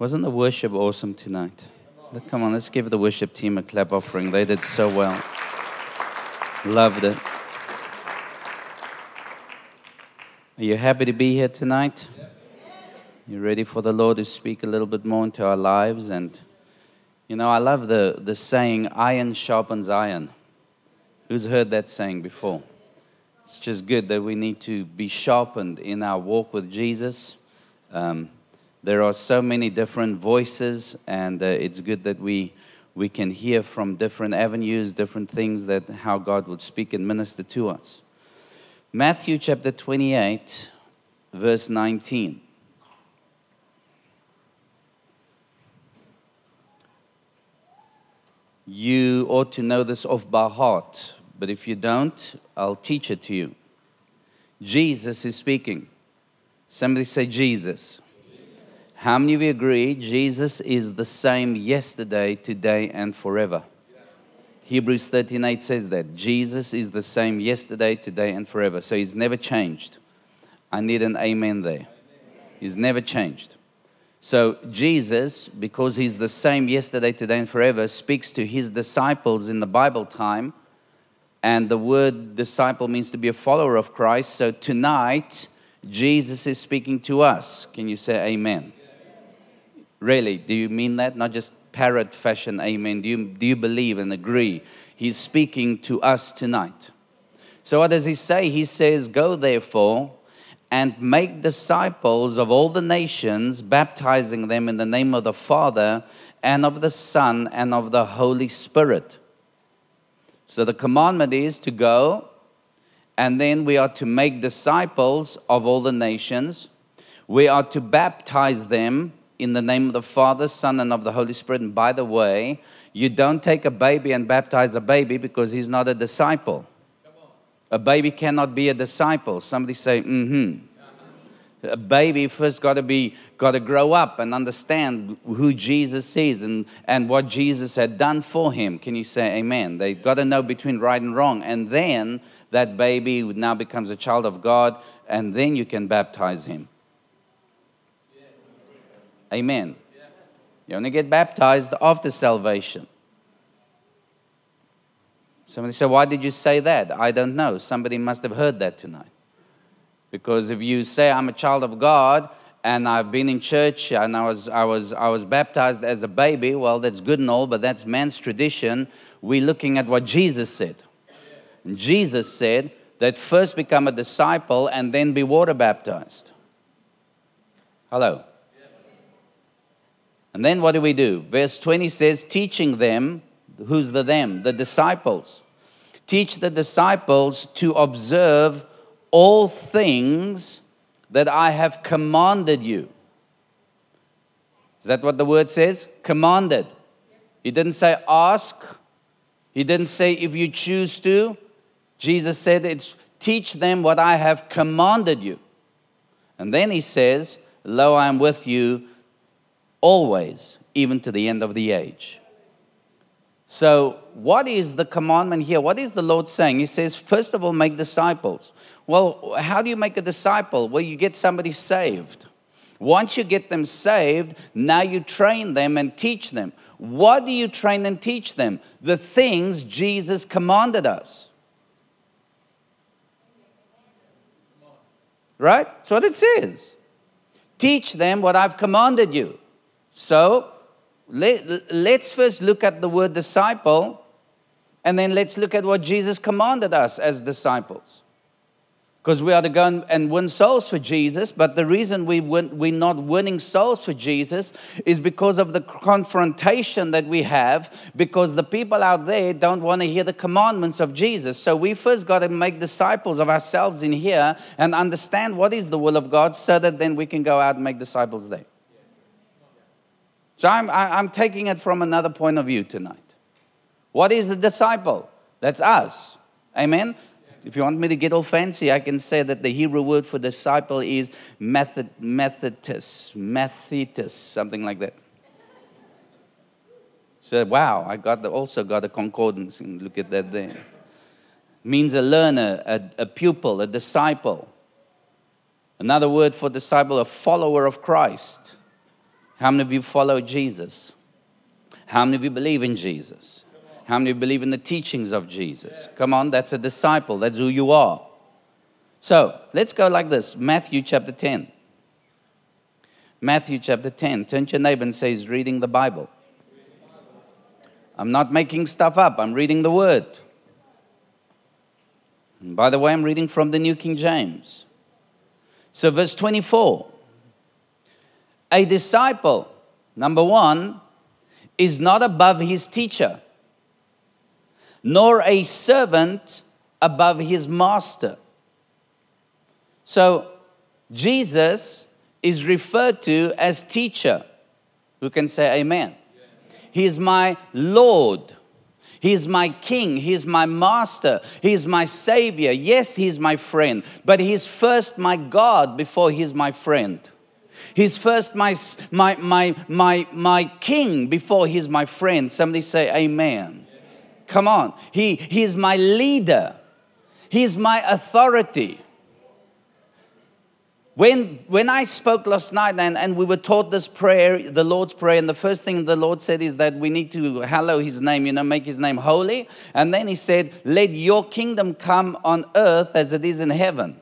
Wasn't the worship awesome tonight? Come on, let's give the worship team a clap offering. They did so well. Loved it. Are you happy to be here tonight? You ready for the Lord to speak a little bit more into our lives? And, you know, I love the, the saying, iron sharpens iron. Who's heard that saying before? It's just good that we need to be sharpened in our walk with Jesus. Um, there are so many different voices, and uh, it's good that we, we can hear from different avenues, different things that how God would speak and minister to us. Matthew chapter 28, verse 19. You ought to know this off by heart, but if you don't, I'll teach it to you. Jesus is speaking. Somebody say, Jesus. How many of you agree Jesus is the same yesterday, today, and forever? Hebrews 13:8 says that Jesus is the same yesterday, today, and forever. So he's never changed. I need an amen there. He's never changed. So Jesus, because he's the same yesterday, today, and forever, speaks to his disciples in the Bible time. And the word disciple means to be a follower of Christ. So tonight, Jesus is speaking to us. Can you say amen? Really, do you mean that? Not just parrot fashion, amen. Do you, do you believe and agree? He's speaking to us tonight. So, what does he say? He says, Go therefore and make disciples of all the nations, baptizing them in the name of the Father and of the Son and of the Holy Spirit. So, the commandment is to go, and then we are to make disciples of all the nations. We are to baptize them in the name of the Father, Son, and of the Holy Spirit. And by the way, you don't take a baby and baptize a baby because he's not a disciple. A baby cannot be a disciple. Somebody say, mm hmm. A baby first got to be got to grow up and understand who Jesus is and, and what Jesus had done for him. Can you say amen? They got to know between right and wrong. And then that baby now becomes a child of God, and then you can baptize him. Amen. You only get baptized after salvation. Somebody said, Why did you say that? I don't know. Somebody must have heard that tonight. Because if you say, I'm a child of God and I've been in church and I was, I was, I was baptized as a baby, well, that's good and all, but that's man's tradition. We're looking at what Jesus said. And Jesus said that first become a disciple and then be water baptized. Hello. And then what do we do? Verse 20 says, teaching them, who's the them? The disciples. Teach the disciples to observe all things that I have commanded you. Is that what the word says? Commanded. He didn't say ask. He didn't say if you choose to. Jesus said it's teach them what I have commanded you. And then he says, Lo, I am with you always, even to the end of the age. So, what is the commandment here? What is the Lord saying? He says, first of all, make disciples. Well, how do you make a disciple? Well, you get somebody saved. Once you get them saved, now you train them and teach them. What do you train and teach them? The things Jesus commanded us. Right? That's what it says. Teach them what I've commanded you. So let, let's first look at the word disciple, and then let's look at what Jesus commanded us as disciples. Because we are to go and win souls for Jesus, but the reason we win, we're not winning souls for Jesus is because of the confrontation that we have, because the people out there don't want to hear the commandments of Jesus. So we first got to make disciples of ourselves in here and understand what is the will of God so that then we can go out and make disciples there. So I'm, I'm taking it from another point of view tonight. What is a disciple? That's us. Amen? If you want me to get all fancy, I can say that the Hebrew word for disciple is method, methodus, methetus, something like that. So, wow, I got the, also got a concordance, and look at that there. Means a learner, a, a pupil, a disciple. Another word for disciple, a follower of Christ. How many of you follow Jesus? How many of you believe in Jesus? How many believe in the teachings of Jesus? Come on, that's a disciple. That's who you are. So let's go like this Matthew chapter 10. Matthew chapter 10. Turn to your neighbor and say, He's reading the Bible. I'm not making stuff up, I'm reading the word. And by the way, I'm reading from the New King James. So, verse 24 a disciple, number one, is not above his teacher, nor a servant above his master. So, Jesus is referred to as teacher. Who can say amen? He is my Lord. He's my king. He's my master. He's my savior. Yes, he's my friend, but he's first my God before he's my friend. He's first my, my, my, my, my king before he's my friend. Somebody say amen. amen. Come on. He, he's my leader. He's my authority. When, when I spoke last night and, and we were taught this prayer, the Lord's Prayer, and the first thing the Lord said is that we need to hallow His name, you know, make His name holy. And then He said, Let your kingdom come on earth as it is in heaven.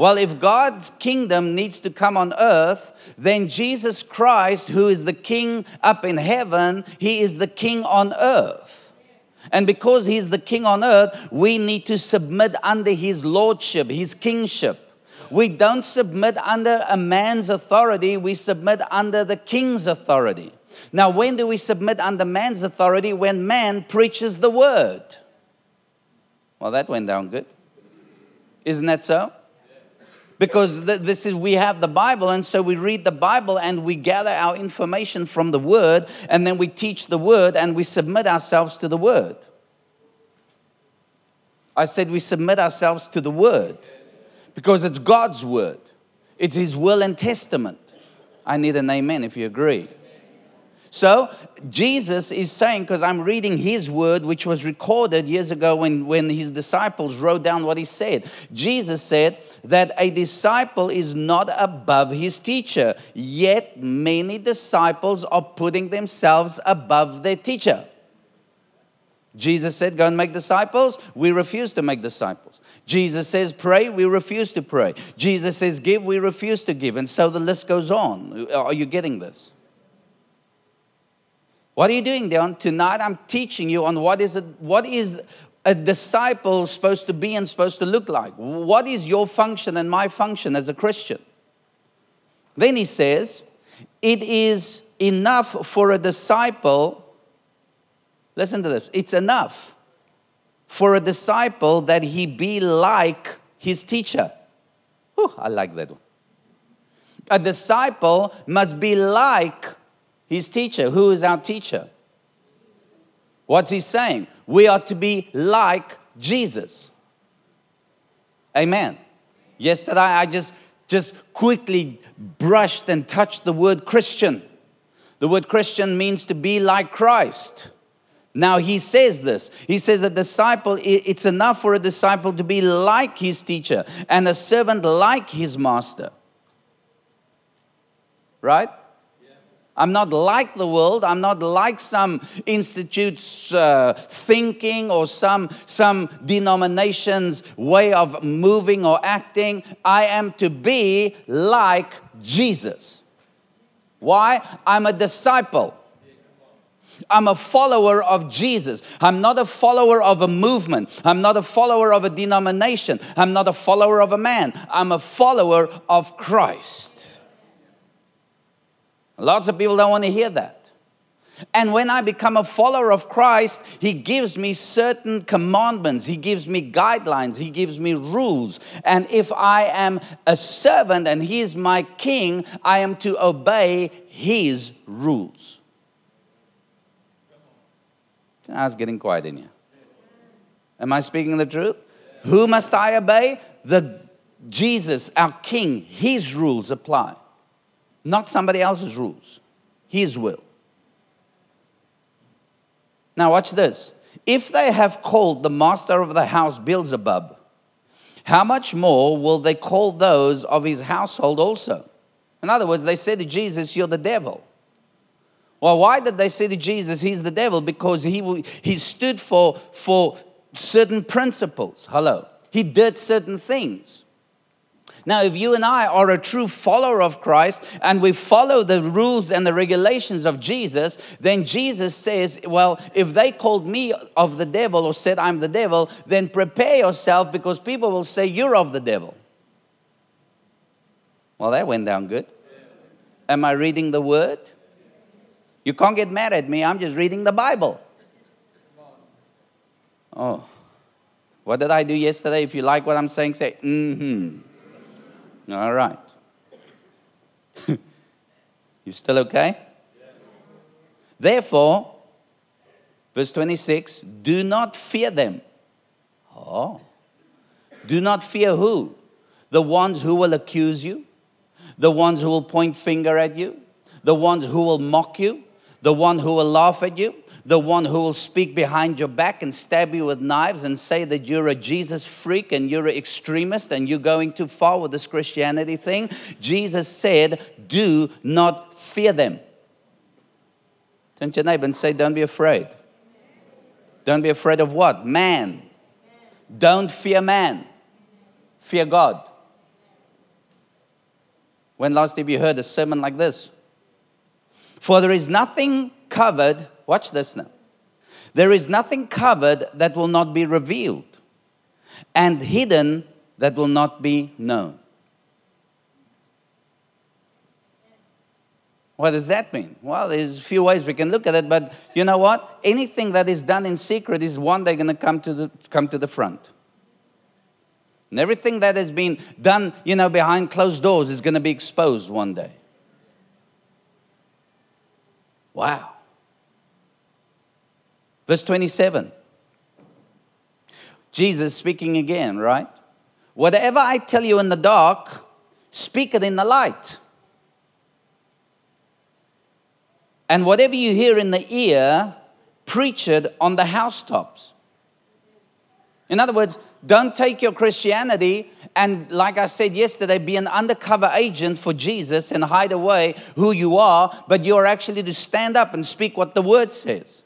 Well, if God's kingdom needs to come on earth, then Jesus Christ, who is the king up in heaven, He is the king on earth. And because He's the king on earth, we need to submit under His lordship, His kingship. We don't submit under a man's authority, we submit under the king's authority. Now, when do we submit under man's authority? When man preaches the word. Well, that went down good. Isn't that so? Because this is we have the Bible, and so we read the Bible and we gather our information from the Word, and then we teach the Word and we submit ourselves to the Word. I said we submit ourselves to the Word because it's God's word, it's His will and testament. I need an amen if you agree. So, Jesus is saying, because I'm reading his word, which was recorded years ago when, when his disciples wrote down what he said. Jesus said that a disciple is not above his teacher, yet many disciples are putting themselves above their teacher. Jesus said, Go and make disciples. We refuse to make disciples. Jesus says, Pray. We refuse to pray. Jesus says, Give. We refuse to give. And so the list goes on. Are you getting this? What are you doing, Dion? Tonight I'm teaching you on what is, it, what is a disciple supposed to be and supposed to look like. What is your function and my function as a Christian? Then he says, It is enough for a disciple Listen to this. It's enough for a disciple that he be like his teacher. Whew, I like that one. A disciple must be like his teacher. Who is our teacher? What's he saying? We are to be like Jesus. Amen. Yesterday I just just quickly brushed and touched the word Christian. The word Christian means to be like Christ. Now he says this. He says a disciple, it's enough for a disciple to be like his teacher and a servant like his master. Right? I'm not like the world. I'm not like some institute's uh, thinking or some, some denomination's way of moving or acting. I am to be like Jesus. Why? I'm a disciple. I'm a follower of Jesus. I'm not a follower of a movement. I'm not a follower of a denomination. I'm not a follower of a man. I'm a follower of Christ. Lots of people don't want to hear that. And when I become a follower of Christ, He gives me certain commandments, He gives me guidelines, He gives me rules. And if I am a servant and He is my king, I am to obey His rules. I was getting quiet in here. Am I speaking the truth? Who must I obey? The Jesus, our King, His rules apply, not somebody else's rules, His will. Now, watch this. If they have called the master of the house Beelzebub, how much more will they call those of his household also? In other words, they said to Jesus, You're the devil. Well, why did they say to Jesus, He's the devil? Because he, he stood for, for certain principles. Hello. He did certain things. Now, if you and I are a true follower of Christ and we follow the rules and the regulations of Jesus, then Jesus says, Well, if they called me of the devil or said I'm the devil, then prepare yourself because people will say you're of the devil. Well, that went down good. Am I reading the word? You can't get mad at me. I'm just reading the Bible. Oh, what did I do yesterday? If you like what I'm saying, say, mm hmm. All right. you still okay? Therefore, verse 26 do not fear them. Oh. Do not fear who? The ones who will accuse you, the ones who will point finger at you, the ones who will mock you, the one who will laugh at you, the one who will speak behind your back and stab you with knives and say that you're a Jesus freak and you're an extremist and you're going too far with this Christianity thing. Jesus said, Do not fear them. Turn to your neighbor and say, Don't be afraid. Don't be afraid of what? Man. Don't fear man. Fear God. When last have you heard a sermon like this? For there is nothing covered, watch this now. There is nothing covered that will not be revealed, and hidden that will not be known. What does that mean? Well, there's a few ways we can look at it, but you know what? Anything that is done in secret is one day going to come to the come to the front. And everything that has been done, you know, behind closed doors is going to be exposed one day. Wow. Verse 27. Jesus speaking again, right? Whatever I tell you in the dark, speak it in the light. And whatever you hear in the ear, preach it on the housetops. In other words, don't take your Christianity and, like I said yesterday, be an undercover agent for Jesus and hide away who you are, but you're actually to stand up and speak what the word says.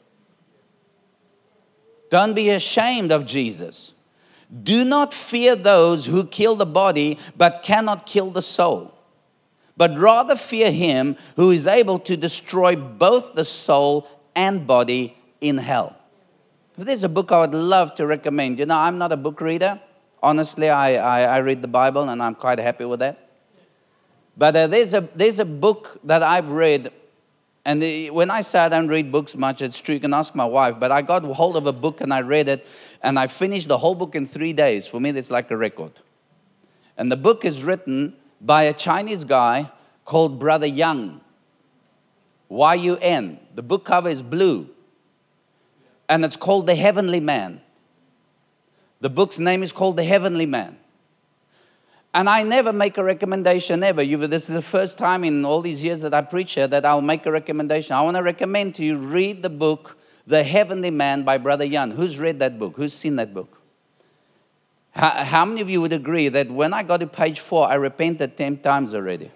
Don't be ashamed of Jesus. Do not fear those who kill the body but cannot kill the soul, but rather fear him who is able to destroy both the soul and body in hell. There's a book I would love to recommend, you know, I'm not a book reader. Honestly, I, I, I read the Bible and I'm quite happy with that. But uh, there's, a, there's a book that I've read, and the, when I say I don't read books much, it's true, you can ask my wife, but I got hold of a book and I read it, and I finished the whole book in three days. For me, that's like a record. And the book is written by a Chinese guy called Brother Yun. Y U N. The book cover is blue and it's called The Heavenly Man. The book's name is called The Heavenly Man. And I never make a recommendation ever. this is the first time in all these years that I preach here that I'll make a recommendation. I want to recommend to you read the book The Heavenly Man by Brother Yun. Who's read that book? Who's seen that book? How, how many of you would agree that when I got to page four, I repented 10 times already?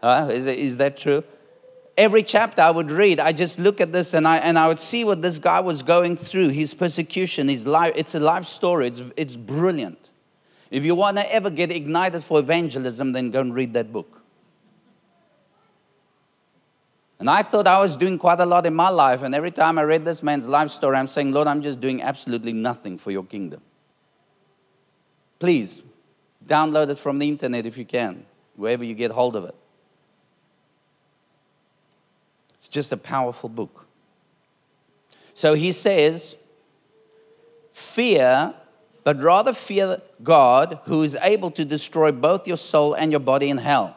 Huh? Is, is that true? every chapter I would read, I just look at this and I, and I would see what this guy was going through, his persecution, his life. It's a life story, it's, it's brilliant. If you want to ever get ignited for evangelism, then go and read that book. And I thought I was doing quite a lot in my life. And every time I read this man's life story, I'm saying, Lord, I'm just doing absolutely nothing for your kingdom. Please download it from the internet if you can, wherever you get hold of it. It's just a powerful book. So he says, Fear, but rather fear God who is able to destroy both your soul and your body in hell.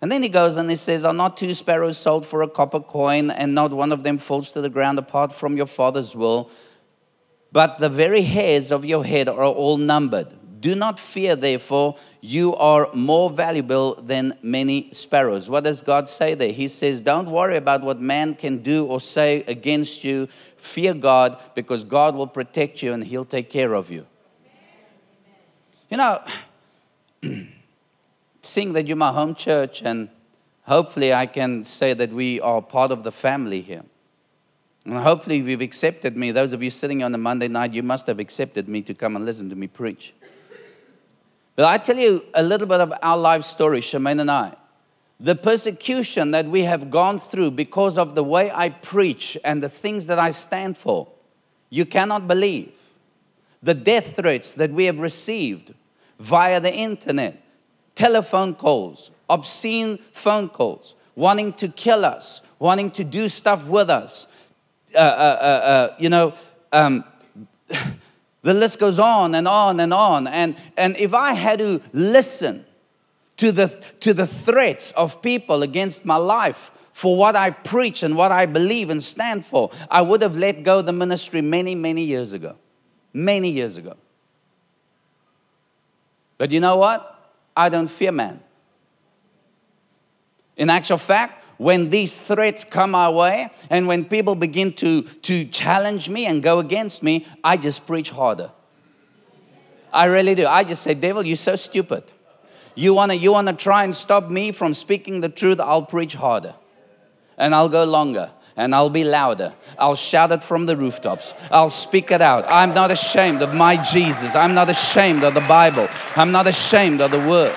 And then he goes and he says, Are not two sparrows sold for a copper coin, and not one of them falls to the ground apart from your father's will? But the very hairs of your head are all numbered. Do not fear, therefore, you are more valuable than many sparrows. What does God say there? He says, Don't worry about what man can do or say against you. Fear God because God will protect you and He'll take care of you. You know, seeing that you're my home church, and hopefully I can say that we are part of the family here. And hopefully you've accepted me. Those of you sitting on a Monday night, you must have accepted me to come and listen to me preach. But I tell you a little bit of our life story, Shemaine and I. The persecution that we have gone through because of the way I preach and the things that I stand for, you cannot believe. The death threats that we have received via the internet, telephone calls, obscene phone calls, wanting to kill us, wanting to do stuff with us. Uh, uh, uh, uh you know, um, the list goes on and on and on. And, and if I had to listen to the, to the threats of people against my life for what I preach and what I believe and stand for, I would have let go the ministry many, many years ago. Many years ago. But you know what? I don't fear man. In actual fact, when these threats come our way and when people begin to, to challenge me and go against me, I just preach harder. I really do. I just say, Devil, you're so stupid. You wanna, you wanna try and stop me from speaking the truth? I'll preach harder and I'll go longer and I'll be louder. I'll shout it from the rooftops. I'll speak it out. I'm not ashamed of my Jesus. I'm not ashamed of the Bible. I'm not ashamed of the Word.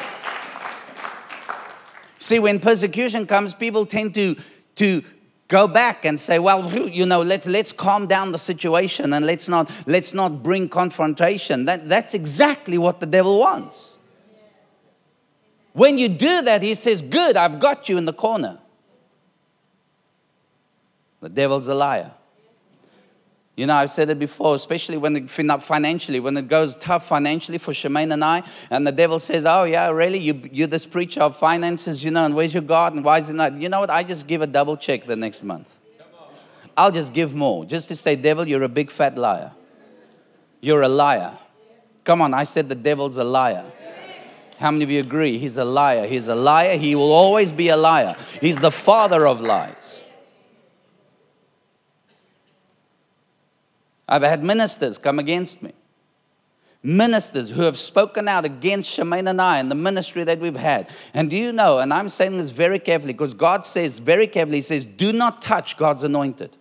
See, when persecution comes, people tend to, to go back and say, well, you know, let's, let's calm down the situation and let's not, let's not bring confrontation. That, that's exactly what the devil wants. When you do that, he says, Good, I've got you in the corner. The devil's a liar. You know, I've said it before, especially when it, financially, when it goes tough financially for Shemaine and I, and the devil says, Oh, yeah, really? You, you're this preacher of finances, you know, and where's your God? And why is it not? You know what? I just give a double check the next month. I'll just give more, just to say, Devil, you're a big fat liar. You're a liar. Come on, I said the devil's a liar. How many of you agree? He's a liar. He's a liar. He will always be a liar. He's the father of lies. I've had ministers come against me. Ministers who have spoken out against Shemaine and I and the ministry that we've had. And do you know, and I'm saying this very carefully because God says very carefully, He says, do not touch God's anointed.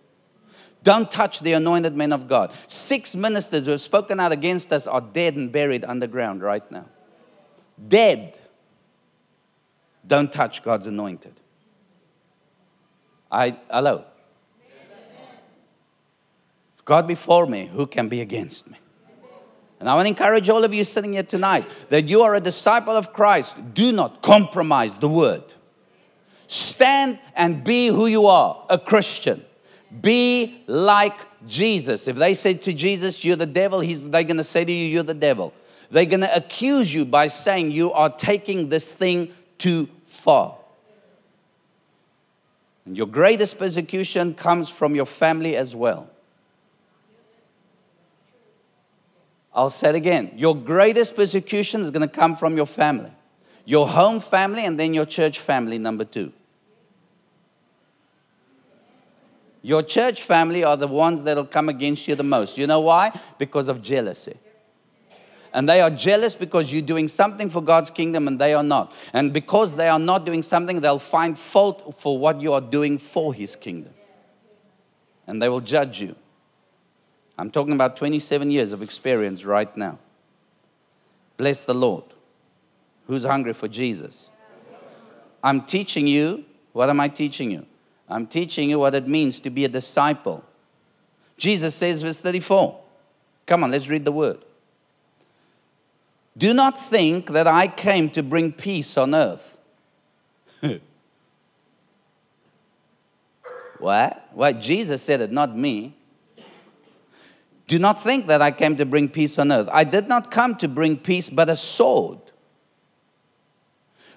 Don't touch the anointed men of God. Six ministers who have spoken out against us are dead and buried underground right now. Dead. Don't touch God's anointed. I, hello. God before me, who can be against me? And I want to encourage all of you sitting here tonight that you are a disciple of Christ. Do not compromise the word. Stand and be who you are, a Christian. Be like Jesus. If they say to Jesus, You're the devil, he's, they're going to say to you, You're the devil. They're going to accuse you by saying you are taking this thing too far. And your greatest persecution comes from your family as well. I'll say it again. Your greatest persecution is going to come from your family, your home family, and then your church family, number two. Your church family are the ones that'll come against you the most. You know why? Because of jealousy. And they are jealous because you're doing something for God's kingdom and they are not. And because they are not doing something, they'll find fault for what you are doing for His kingdom. And they will judge you. I'm talking about 27 years of experience right now. Bless the Lord. Who's hungry for Jesus? I'm teaching you. What am I teaching you? I'm teaching you what it means to be a disciple. Jesus says, verse 34. Come on, let's read the word. Do not think that I came to bring peace on earth. what? What? Jesus said it, not me. Do not think that I came to bring peace on earth. I did not come to bring peace, but a sword.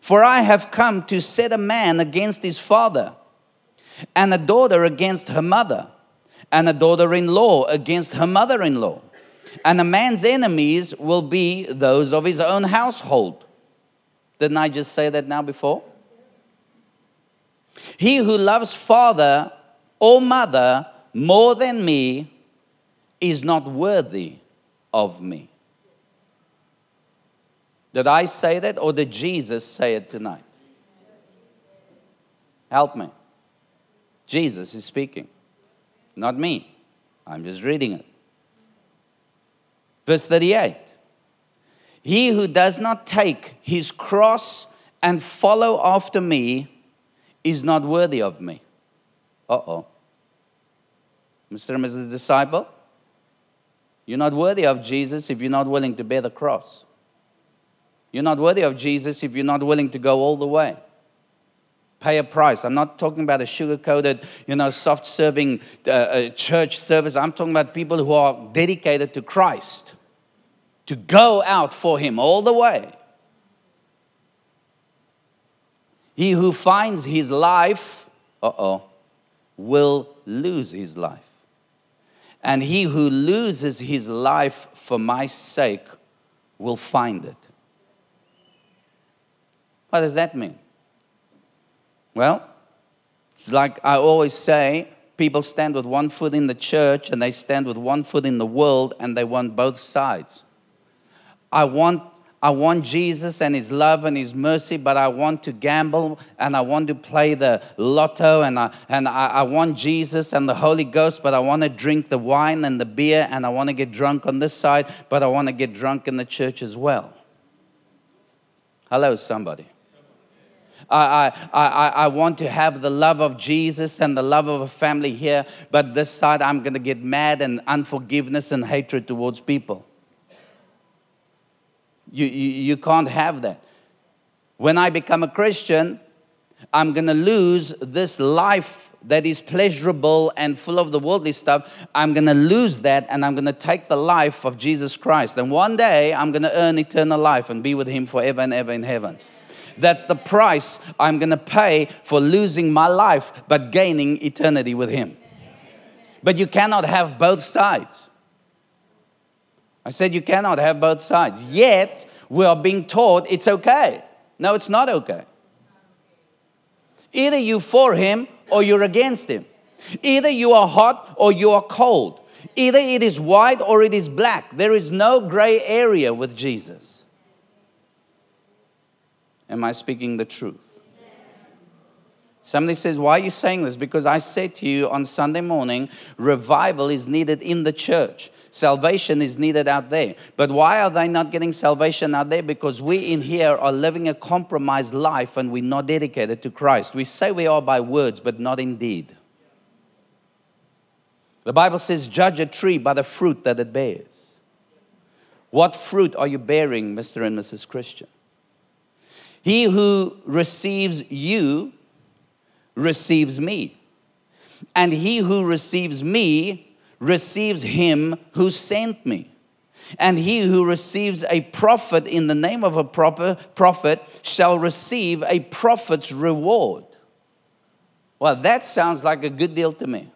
For I have come to set a man against his father, and a daughter against her mother, and a daughter in law against her mother in law. And a man's enemies will be those of his own household. Didn't I just say that now before? He who loves father or mother more than me is not worthy of me. Did I say that or did Jesus say it tonight? Help me. Jesus is speaking, not me. I'm just reading it. Verse 38 He who does not take his cross and follow after me is not worthy of me. Uh oh. Mr. and Mrs. Disciple, you're not worthy of Jesus if you're not willing to bear the cross. You're not worthy of Jesus if you're not willing to go all the way. Pay a price. I'm not talking about a sugar coated, you know, soft serving uh, uh, church service. I'm talking about people who are dedicated to Christ, to go out for Him all the way. He who finds his life, uh oh, will lose his life. And he who loses his life for my sake will find it. What does that mean? Well, it's like I always say people stand with one foot in the church and they stand with one foot in the world and they want both sides. I want I want Jesus and His love and His mercy, but I want to gamble and I want to play the lotto and I, and I, I want Jesus and the Holy Ghost, but I want to drink the wine and the beer and I want to get drunk on this side, but I want to get drunk in the church as well. Hello, somebody. I, I, I, I want to have the love of Jesus and the love of a family here, but this side I'm going to get mad and unforgiveness and hatred towards people. You, you, you can't have that. When I become a Christian, I'm going to lose this life that is pleasurable and full of the worldly stuff. I'm going to lose that and I'm going to take the life of Jesus Christ. And one day I'm going to earn eternal life and be with Him forever and ever in heaven. That's the price I'm going to pay for losing my life but gaining eternity with Him. But you cannot have both sides. I said you cannot have both sides. Yet, we are being taught it's okay. No, it's not okay. Either you for him or you're against him. Either you are hot or you are cold. Either it is white or it is black. There is no gray area with Jesus. Am I speaking the truth? Somebody says, Why are you saying this? Because I said to you on Sunday morning, revival is needed in the church. Salvation is needed out there. But why are they not getting salvation out there? Because we in here are living a compromised life and we're not dedicated to Christ. We say we are by words, but not in deed. The Bible says, Judge a tree by the fruit that it bears. What fruit are you bearing, Mr. and Mrs. Christian? He who receives you receives me. And he who receives me receives him who sent me. And he who receives a prophet in the name of a proper prophet shall receive a prophet's reward. Well, that sounds like a good deal to me.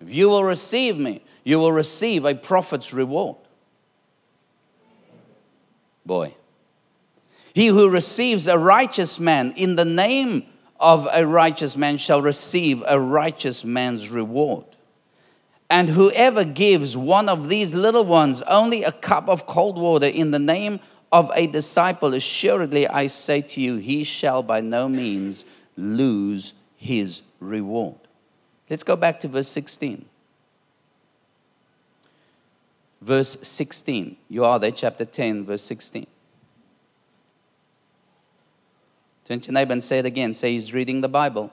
If you will receive me, you will receive a prophet's reward. Boy. He who receives a righteous man in the name of a righteous man shall receive a righteous man's reward. And whoever gives one of these little ones only a cup of cold water in the name of a disciple, assuredly I say to you, he shall by no means lose his reward. Let's go back to verse 16. Verse 16. You are there, chapter 10, verse 16. Turn to your neighbor and say it again. Say he's reading the Bible.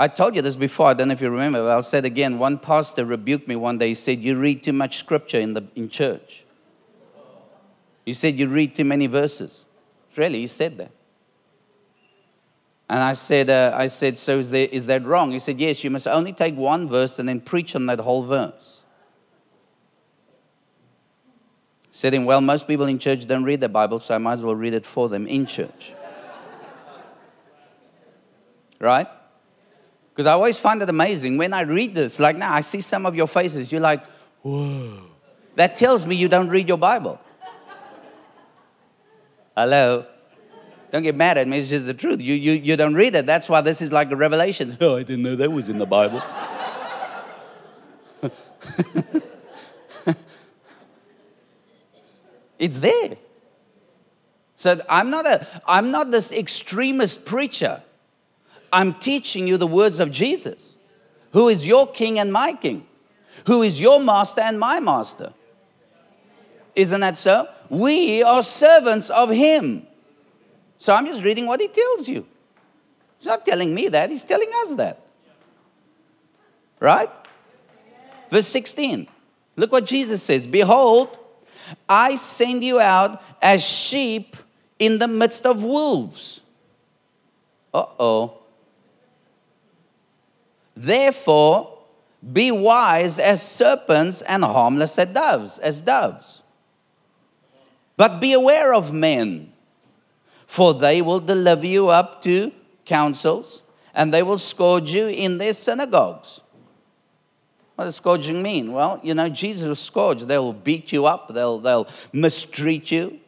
I told you this before, I don't know if you remember, but I'll say it again. One pastor rebuked me one day. He said, You read too much scripture in, the, in church. He said, You read too many verses. Really, he said that. And I said, uh, I said, So is, there, is that wrong? He said, Yes, you must only take one verse and then preach on that whole verse. said him, Well, most people in church don't read the Bible, so I might as well read it for them in church. right? Because I always find it amazing when I read this, like now, I see some of your faces, you're like, whoa. That tells me you don't read your Bible. Hello? Don't get mad at me, it's just the truth. You, you, you don't read it. That's why this is like a revelation. Oh, I didn't know that was in the Bible. It's there. So I'm not, a, I'm not this extremist preacher. I'm teaching you the words of Jesus, who is your king and my king, who is your master and my master. Isn't that so? We are servants of him. So I'm just reading what he tells you. He's not telling me that, he's telling us that. Right? Verse 16. Look what Jesus says Behold, I send you out as sheep in the midst of wolves. Uh oh. Therefore, be wise as serpents and harmless as doves, as doves. But be aware of men, for they will deliver you up to councils, and they will scourge you in their synagogues. What does scourging mean? Well, you know, Jesus was scourged. They'll beat you up, they'll, they'll mistreat you,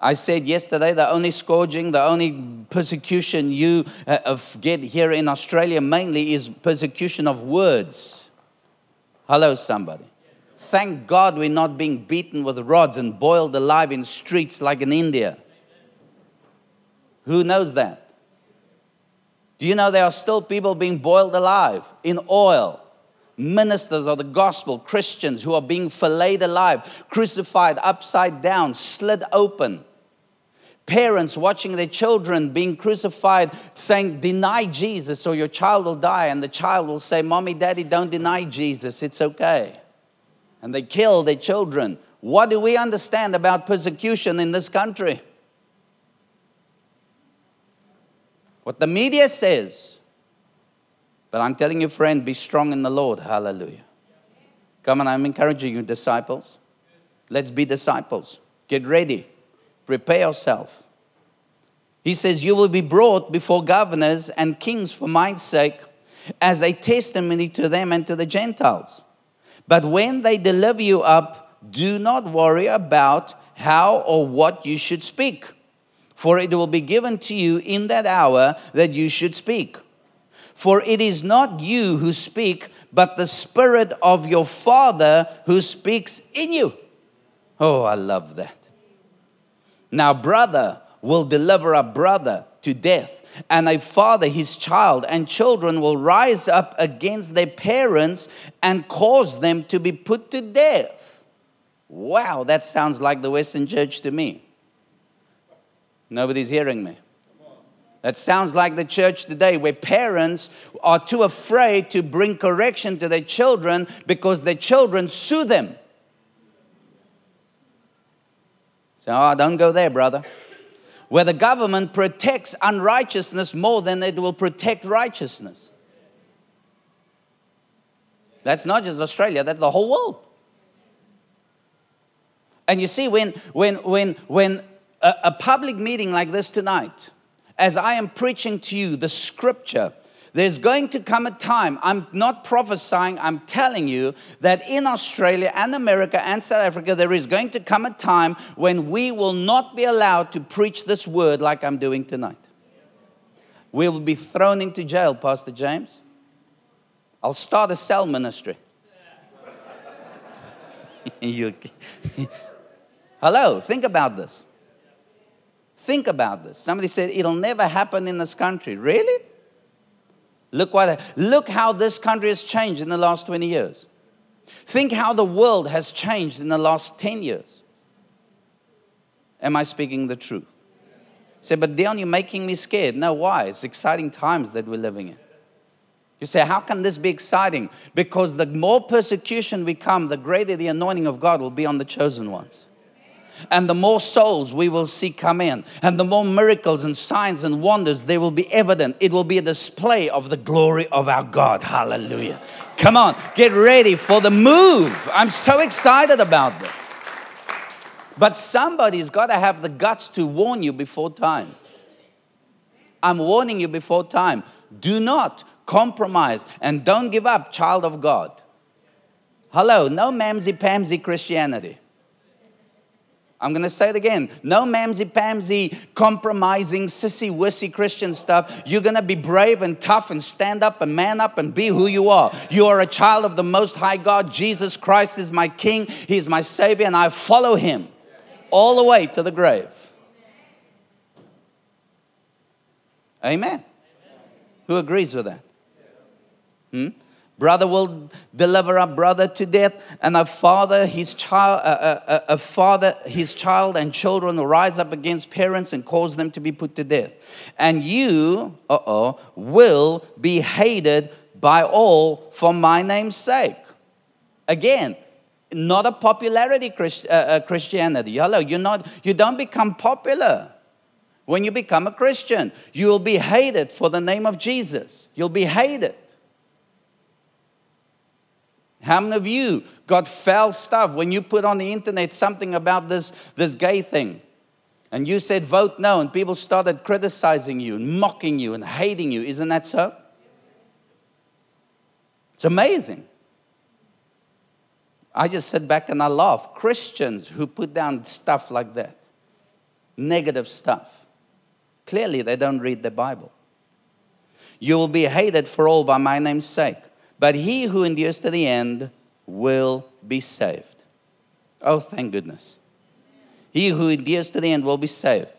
I said yesterday the only scourging, the only persecution you uh, get here in Australia mainly is persecution of words. Hello, somebody. Thank God we're not being beaten with rods and boiled alive in streets like in India. Who knows that? Do you know there are still people being boiled alive in oil? Ministers of the gospel, Christians who are being filleted alive, crucified upside down, slit open parents watching their children being crucified saying, Deny Jesus or your child will die. And the child will say, Mommy, Daddy, don't deny Jesus. It's okay. And they kill their children. What do we understand about persecution in this country? What the media says. But I'm telling you, friend, be strong in the Lord. Hallelujah. Come on, I'm encouraging you, disciples. Let's be disciples. Get ready. Prepare yourself. He says, You will be brought before governors and kings for my sake as a testimony to them and to the Gentiles. But when they deliver you up, do not worry about how or what you should speak, for it will be given to you in that hour that you should speak. For it is not you who speak, but the Spirit of your Father who speaks in you. Oh, I love that. Now, brother will deliver a brother to death, and a father his child, and children will rise up against their parents and cause them to be put to death. Wow, that sounds like the Western church to me. Nobody's hearing me. That sounds like the church today, where parents are too afraid to bring correction to their children because their children sue them. So, oh, don't go there, brother. Where the government protects unrighteousness more than it will protect righteousness. That's not just Australia, that's the whole world. And you see, when, when, when, when a, a public meeting like this tonight, as I am preaching to you the scripture, there's going to come a time, I'm not prophesying, I'm telling you that in Australia and America and South Africa, there is going to come a time when we will not be allowed to preach this word like I'm doing tonight. We will be thrown into jail, Pastor James. I'll start a cell ministry. Hello, think about this. Think about this. Somebody said it'll never happen in this country. Really? Look, what, look how this country has changed in the last 20 years. Think how the world has changed in the last 10 years. Am I speaking the truth? Say, but Dion, you're making me scared. No, why? It's exciting times that we're living in. You say, how can this be exciting? Because the more persecution we come, the greater the anointing of God will be on the chosen ones and the more souls we will see come in, and the more miracles and signs and wonders they will be evident. It will be a display of the glory of our God. Hallelujah. Come on, get ready for the move. I'm so excited about this. But somebody's got to have the guts to warn you before time. I'm warning you before time. Do not compromise and don't give up, child of God. Hello, no mamsy pamsy Christianity. I'm going to say it again. No mamsy pamsy, compromising, sissy wissy Christian stuff. You're going to be brave and tough and stand up and man up and be who you are. You are a child of the Most High God. Jesus Christ is my King, He's my Savior, and I follow Him. all the way to the grave. Amen. Who agrees with that? Hmm? Brother will deliver a brother to death, and a father, his child, a, a, a, father, his child, and children will rise up against parents and cause them to be put to death. And you, uh oh, will be hated by all for my name's sake. Again, not a popularity Christ, uh, uh, Christianity. Hello, you're not. You don't become popular when you become a Christian. You will be hated for the name of Jesus. You'll be hated. How many of you got foul stuff when you put on the internet something about this, this gay thing? And you said vote no, and people started criticizing you and mocking you and hating you. Isn't that so? It's amazing. I just sit back and I laugh. Christians who put down stuff like that, negative stuff, clearly they don't read the Bible. You will be hated for all by my name's sake. But he who endures to the end will be saved. Oh, thank goodness. He who endures to the end will be saved.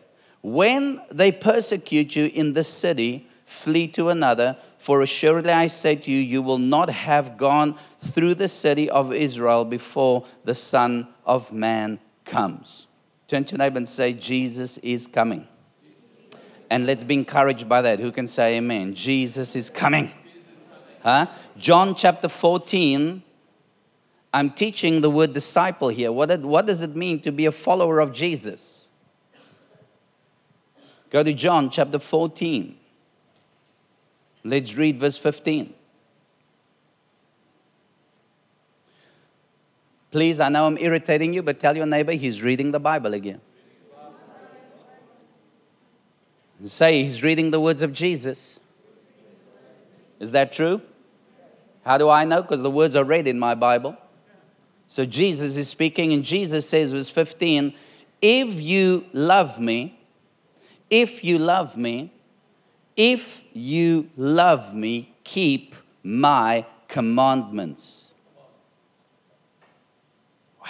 When they persecute you in this city, flee to another. For assuredly I say to you, you will not have gone through the city of Israel before the Son of Man comes. Turn to neighbor and say, Jesus is coming. And let's be encouraged by that. Who can say amen? Jesus is coming. Huh? John chapter 14, I'm teaching the word disciple here. What, what does it mean to be a follower of Jesus? Go to John chapter 14. Let's read verse 15. Please, I know I'm irritating you, but tell your neighbor he's reading the Bible again. Say he's reading the words of Jesus. Is that true? How do I know? Because the words are read in my Bible. So Jesus is speaking, and Jesus says, verse 15, if you love me, if you love me, if you love me, keep my commandments. Wow.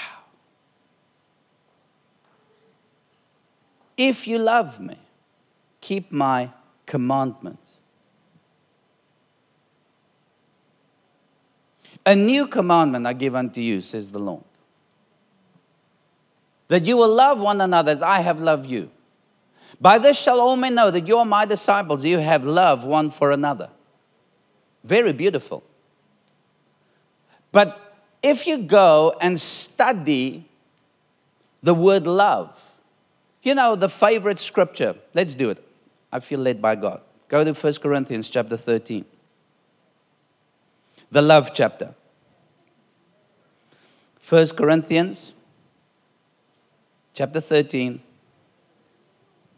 If you love me, keep my commandments. A new commandment I give unto you, says the Lord. That you will love one another as I have loved you. By this shall all men know that you are my disciples, you have love one for another. Very beautiful. But if you go and study the word love, you know, the favorite scripture, let's do it. I feel led by God. Go to 1 Corinthians chapter 13 the love chapter. 1 Corinthians chapter 13,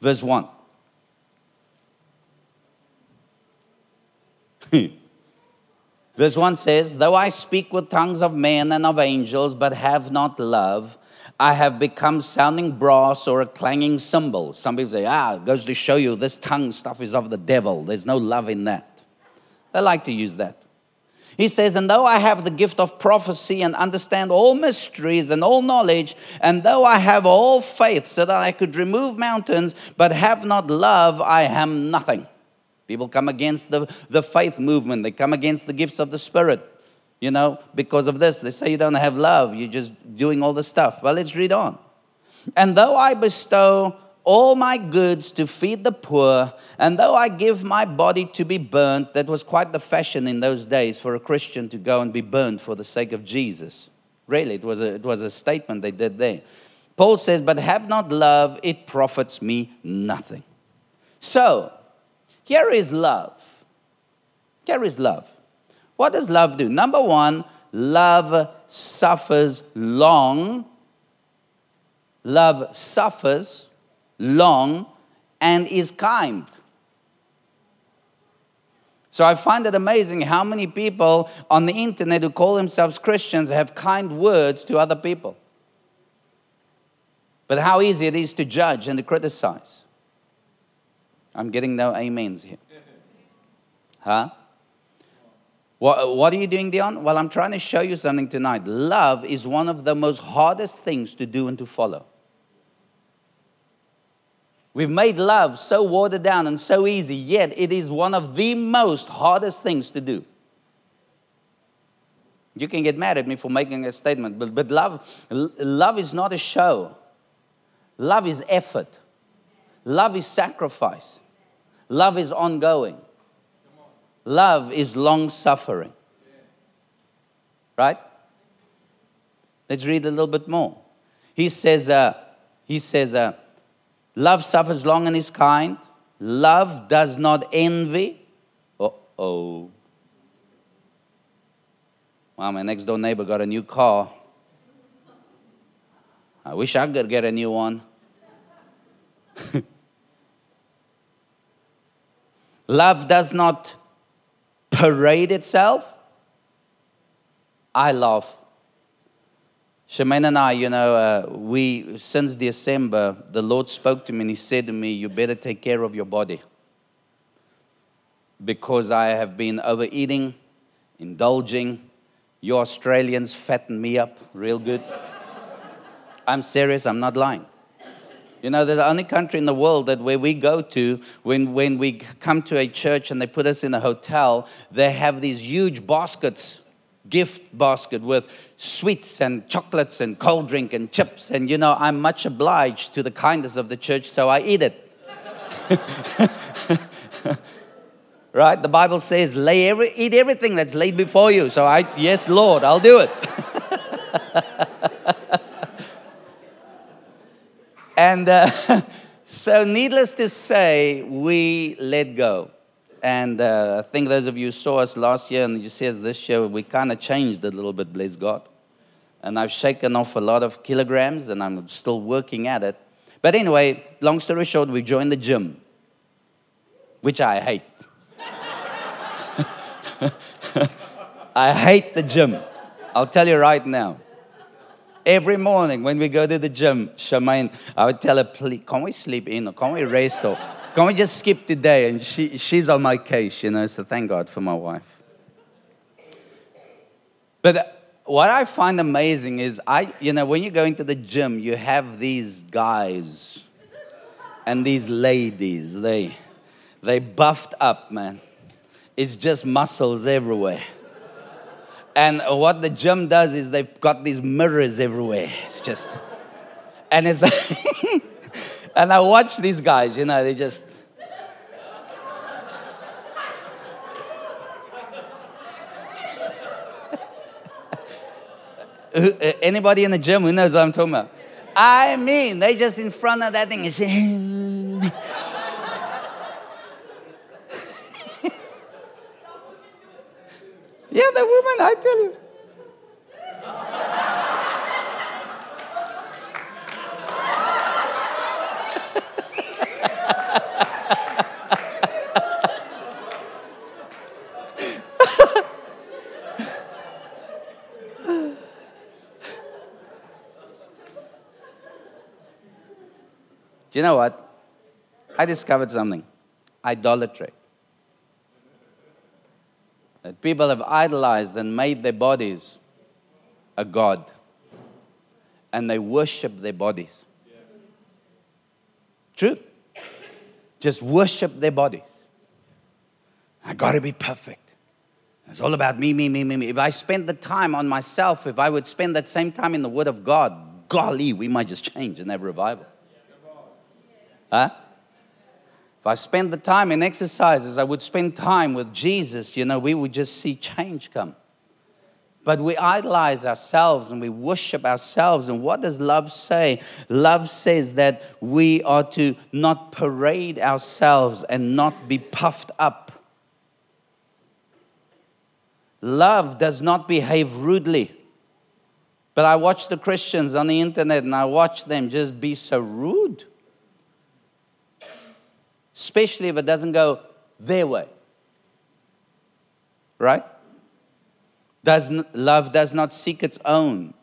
verse 1. verse 1 says, Though I speak with tongues of men and of angels, but have not love, I have become sounding brass or a clanging cymbal. Some people say, ah, it goes to show you this tongue stuff is of the devil. There's no love in that. They like to use that. He says, And though I have the gift of prophecy and understand all mysteries and all knowledge, and though I have all faith so that I could remove mountains, but have not love, I am nothing. People come against the, the faith movement, they come against the gifts of the Spirit, you know, because of this. They say you don't have love, you're just doing all the stuff. Well, let's read on. And though I bestow all my goods to feed the poor, and though I give my body to be burnt, that was quite the fashion in those days for a Christian to go and be burnt for the sake of Jesus. Really, it was a, it was a statement they did there. Paul says, But have not love, it profits me nothing. So, here is love. Here is love. What does love do? Number one, love suffers long. Love suffers long, and is kind. So I find it amazing how many people on the internet who call themselves Christians have kind words to other people. But how easy it is to judge and to criticize. I'm getting no amens here. Huh? What, what are you doing, Dion? Well, I'm trying to show you something tonight. Love is one of the most hardest things to do and to follow. We've made love so watered down and so easy, yet it is one of the most hardest things to do. You can get mad at me for making a statement, but, but love, love is not a show. Love is effort. Love is sacrifice. Love is ongoing. Love is long suffering. Right? Let's read a little bit more. He says, uh, he says, uh, love suffers long and is kind. Love does not envy. Uh oh. Wow, my next door neighbor got a new car. I wish I could get a new one. Love does not parade itself. I love. Shemaine and I, you know, uh, we, since December, the Lord spoke to me and He said to me, You better take care of your body. Because I have been overeating, indulging. You Australians fatten me up real good. I'm serious, I'm not lying. You know, there's the only country in the world that where we go to, when, when we come to a church and they put us in a hotel, they have these huge baskets, gift basket with sweets and chocolates and cold drink and chips. And, you know, I'm much obliged to the kindness of the church, so I eat it. right? The Bible says, lay every, eat everything that's laid before you. So I, yes, Lord, I'll do it. And uh, so, needless to say, we let go. And uh, I think those of you who saw us last year and you see us this year, we kind of changed a little bit, bless God. And I've shaken off a lot of kilograms and I'm still working at it. But anyway, long story short, we joined the gym, which I hate. I hate the gym. I'll tell you right now. Every morning when we go to the gym, Shemaine, I would tell her, please, can we sleep in or can we rest or can we just skip today? And she, she's on my case, you know, so thank God for my wife. But what I find amazing is, I, you know, when you go into the gym, you have these guys and these ladies. They, they buffed up, man. It's just muscles everywhere. And what the gym does is they've got these mirrors everywhere. It's just, and it's, and I watch these guys, you know, they just, uh, Anybody in the gym who knows what I'm talking about? I mean, they just in front of that thing Yeah, the woman, I tell you. Do you know what? I discovered something idolatry that people have idolized and made their bodies a god. And they worship their bodies. True. Just worship their bodies. I got to be perfect. It's all about me, me, me, me, me. If I spend the time on myself, if I would spend that same time in the Word of God, golly, we might just change and have revival. Huh? If I spend the time in exercises, I would spend time with Jesus, you know, we would just see change come. But we idolize ourselves and we worship ourselves. And what does love say? Love says that we are to not parade ourselves and not be puffed up. Love does not behave rudely. But I watch the Christians on the internet and I watch them just be so rude especially if it doesn't go their way. Right? Does, love does not seek its own.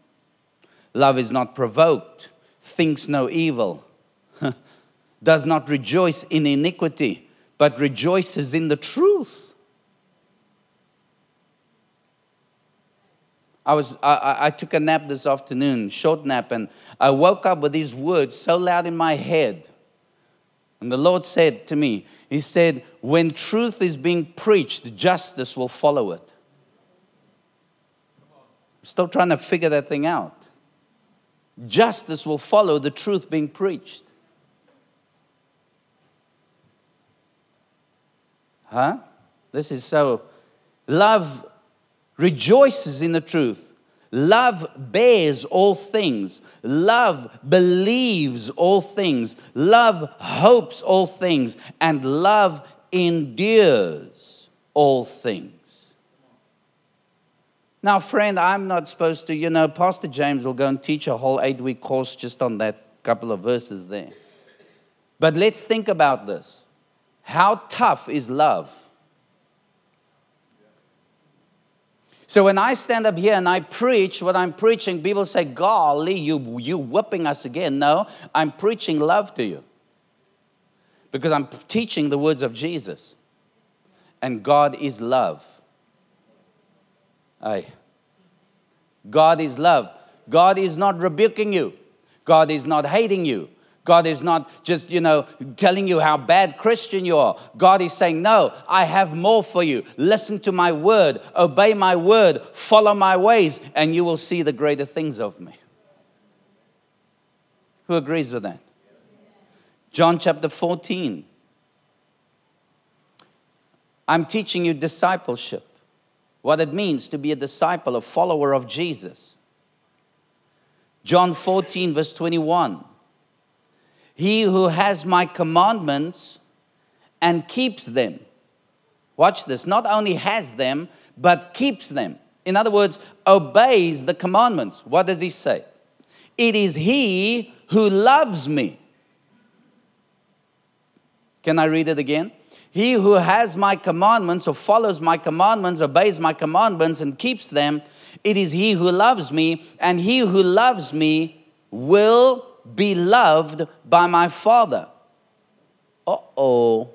Love is not provoked, thinks no evil, does not rejoice in iniquity, but rejoices in the truth. I, was, I, I took a nap this afternoon, short nap, and I woke up with these words so loud in my head And the Lord said to me, He said, when truth is being preached, justice will follow it. I'm still trying to figure that thing out. Justice will follow the truth being preached. Huh? This is so. Love rejoices in the truth. Love bears all things. Love believes all things. Love hopes all things. And love endures all things. Now, friend, I'm not supposed to, you know, Pastor James will go and teach a whole eight week course just on that couple of verses there. But let's think about this. How tough is love? So when I stand up here and I preach what I'm preaching, people say, Golly, you, you whipping us again. No, I'm preaching love to you because I'm teaching the words of Jesus. And God is love. Aye. God is love. God is not rebuking you. God is not hating you. God is not just, you know, telling you how bad Christian you are. God is saying, No, I have more for you. Listen to my word, obey my word, follow my ways, and you will see the greater things of me. Who agrees with that? John chapter 14. I'm teaching you discipleship, what it means to be a disciple, a follower of Jesus. John 14, verse 21. He who has my commandments and keeps them. Watch this, not only has them, but keeps them. In other words, obeys the commandments. What does he say? It is he who loves me. Can I read it again? He who has my commandments or follows my commandments, obeys my commandments, and keeps them, it is he who loves me, and he who loves me will be loved by my Father. Uh oh.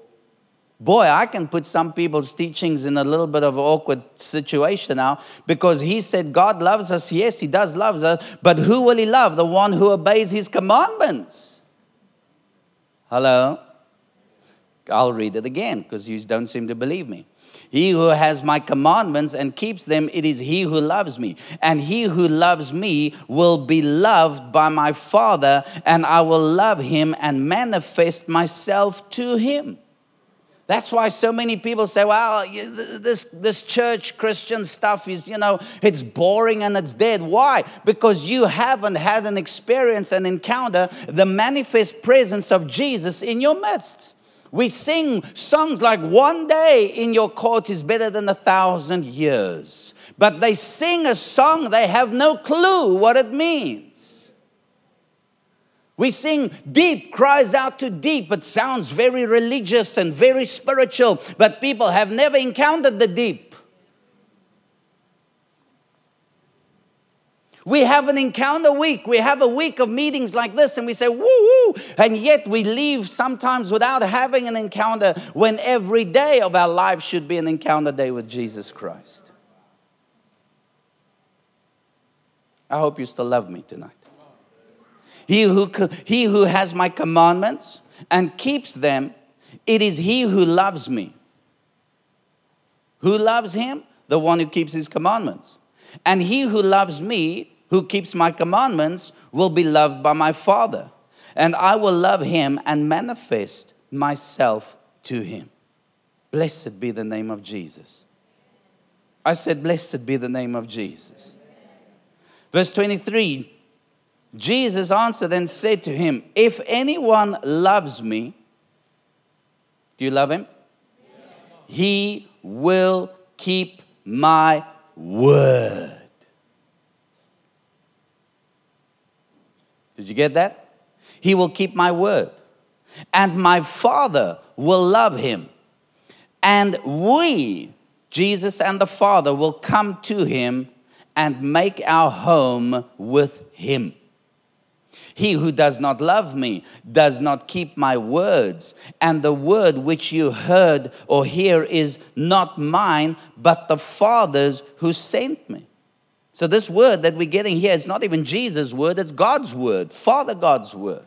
Boy, I can put some people's teachings in a little bit of awkward situation now because he said God loves us. Yes, he does love us. But who will he love? The one who obeys his commandments. Hello? I'll read it again because you don't seem to believe me. He who has my commandments and keeps them, it is he who loves me. And he who loves me will be loved by my Father, and I will love him and manifest myself to him. That's why so many people say, well, this, this church Christian stuff is, you know, it's boring and it's dead. Why? Because you haven't had an experience, and encounter, the manifest presence of Jesus in your midst. We sing songs like One Day in Your Court is Better Than a Thousand Years. But they sing a song, they have no clue what it means. We sing deep cries out to deep. It sounds very religious and very spiritual, but people have never encountered the deep. We have an encounter week. We have a week of meetings like this, and we say, woo woo. And yet we leave sometimes without having an encounter when every day of our life should be an encounter day with Jesus Christ. I hope you still love me tonight. He who, he who has my commandments and keeps them, it is he who loves me. Who loves him? The one who keeps his commandments. And he who loves me who keeps my commandments will be loved by my Father, and I will love him and manifest myself to him. Blessed be the name of Jesus. I said, Blessed be the name of Jesus. Verse 23 Jesus answered and said to him, If anyone loves me, do you love him? He will keep my word. Did you get that? He will keep my word. And my Father will love him. And we, Jesus and the Father, will come to him and make our home with him. He who does not love me does not keep my words, and the word which you heard or hear is not mine, but the Father's who sent me. So, this word that we're getting here is not even Jesus' word, it's God's word, Father God's word.